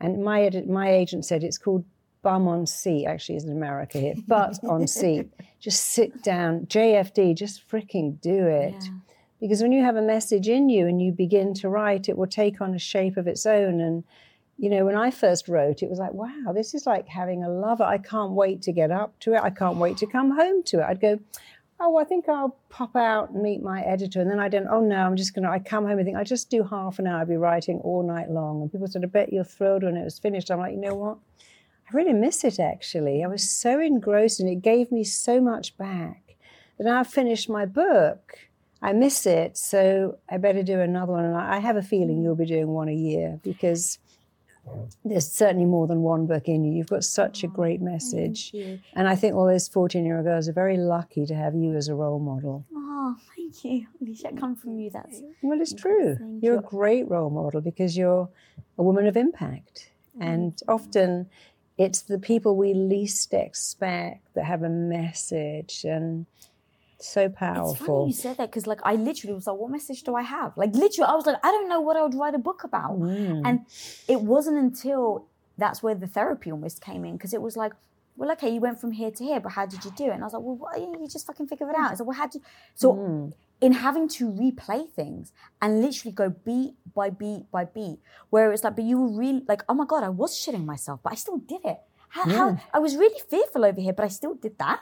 And my edit, my agent said it's called bum on seat. Actually, it's in America here, butt on seat. Just sit down. JFD, just freaking do it. Yeah. Because when you have a message in you and you begin to write, it will take on a shape of its own. And you know, when I first wrote, it was like, wow, this is like having a lover. I can't wait to get up to it. I can't wait to come home to it. I'd go, oh, I think I'll pop out and meet my editor. And then I don't, oh no, I'm just going to, I come home and think, I just do half an hour, I'll be writing all night long. And people said, I bet you're thrilled when it was finished. I'm like, you know what? I really miss it actually. I was so engrossed and it gave me so much back that now I've finished my book. I miss it, so I better do another one. And I have a feeling you'll be doing one a year because there's certainly more than one book in you. You've got such a oh, great message. And I think all those 14 year old girls are very lucky to have you as a role model. Oh, thank you. Alicia, come from you. That's Well, it's true. You're you. a great role model because you're a woman of impact. Oh, and often it's the people we least expect that have a message and so powerful. It's funny you said that because, like, I literally was like, "What message do I have?" Like, literally, I was like, "I don't know what I would write a book about." Mm. And it wasn't until that's where the therapy almost came in because it was like, "Well, okay, you went from here to here, but how did you do it?" And I was like, "Well, what, you just fucking figure it out." I said, "Well, how did?" you? So, Mm. in having to replay things and literally go beat by beat by beat, where it's like, but you were really like, "Oh my god, I was shitting myself, but I still did it." How, how I was really fearful over here, but I still did that.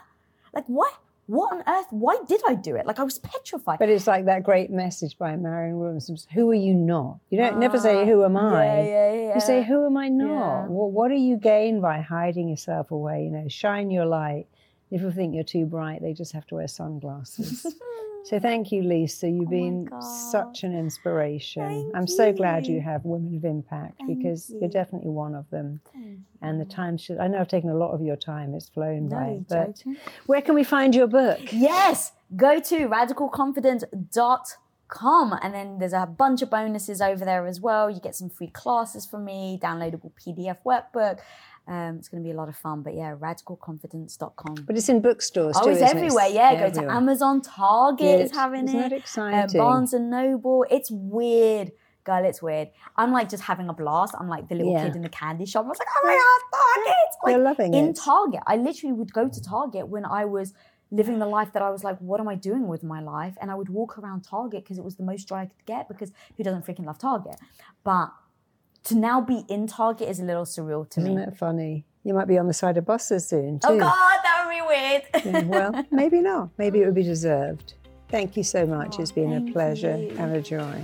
Like, what? What on earth? Why did I do it? Like, I was petrified. But it's like that great message by Marianne Williamson Who are you not? You don't never say, Who am I? Ah, Yeah, yeah, yeah. You say, Who am I not? Well, what do you gain by hiding yourself away? You know, shine your light. If you think you're too bright, they just have to wear sunglasses. so thank you, Lisa. You've Oh been such an inspiration. Thank I'm so glad you you. have women of impact Thank because you. you're definitely one of them. And the time should, I know I've taken a lot of your time, it's flown No, by. But joking. where can we find your book? Yes, go to radicalconfidence.com and then there's a bunch of bonuses over there as well. You get some free classes from me, downloadable PDF workbook. Um, it's going to be a lot of fun, but yeah, radicalconfidence.com. But it's in bookstores Oh, too. it's it? everywhere. Yeah, go to. Amazon. Target is having Isn't it. that Uh, exciting? Barnes and Noble. It's weird. Girl, it's weird. I'm like just having a blast. I'm like the little Yeah. kid in the candy shop. I was like, oh my God, Target. Like, They're loving in it. Target. I literally would go to Target when I was living the life that I was like, what am I doing with my life? And I would walk around Target because it was the most joy I could get because who doesn't freaking love Target? But to now be in Target is a little surreal to me. Isn't me. it funny? You might be on the side of buses soon oh, too. Oh God, that would be weird. Yeah, well, maybe not. Maybe it would be deserved. Thank you so much. Oh, it's been a pleasure you. and a joy.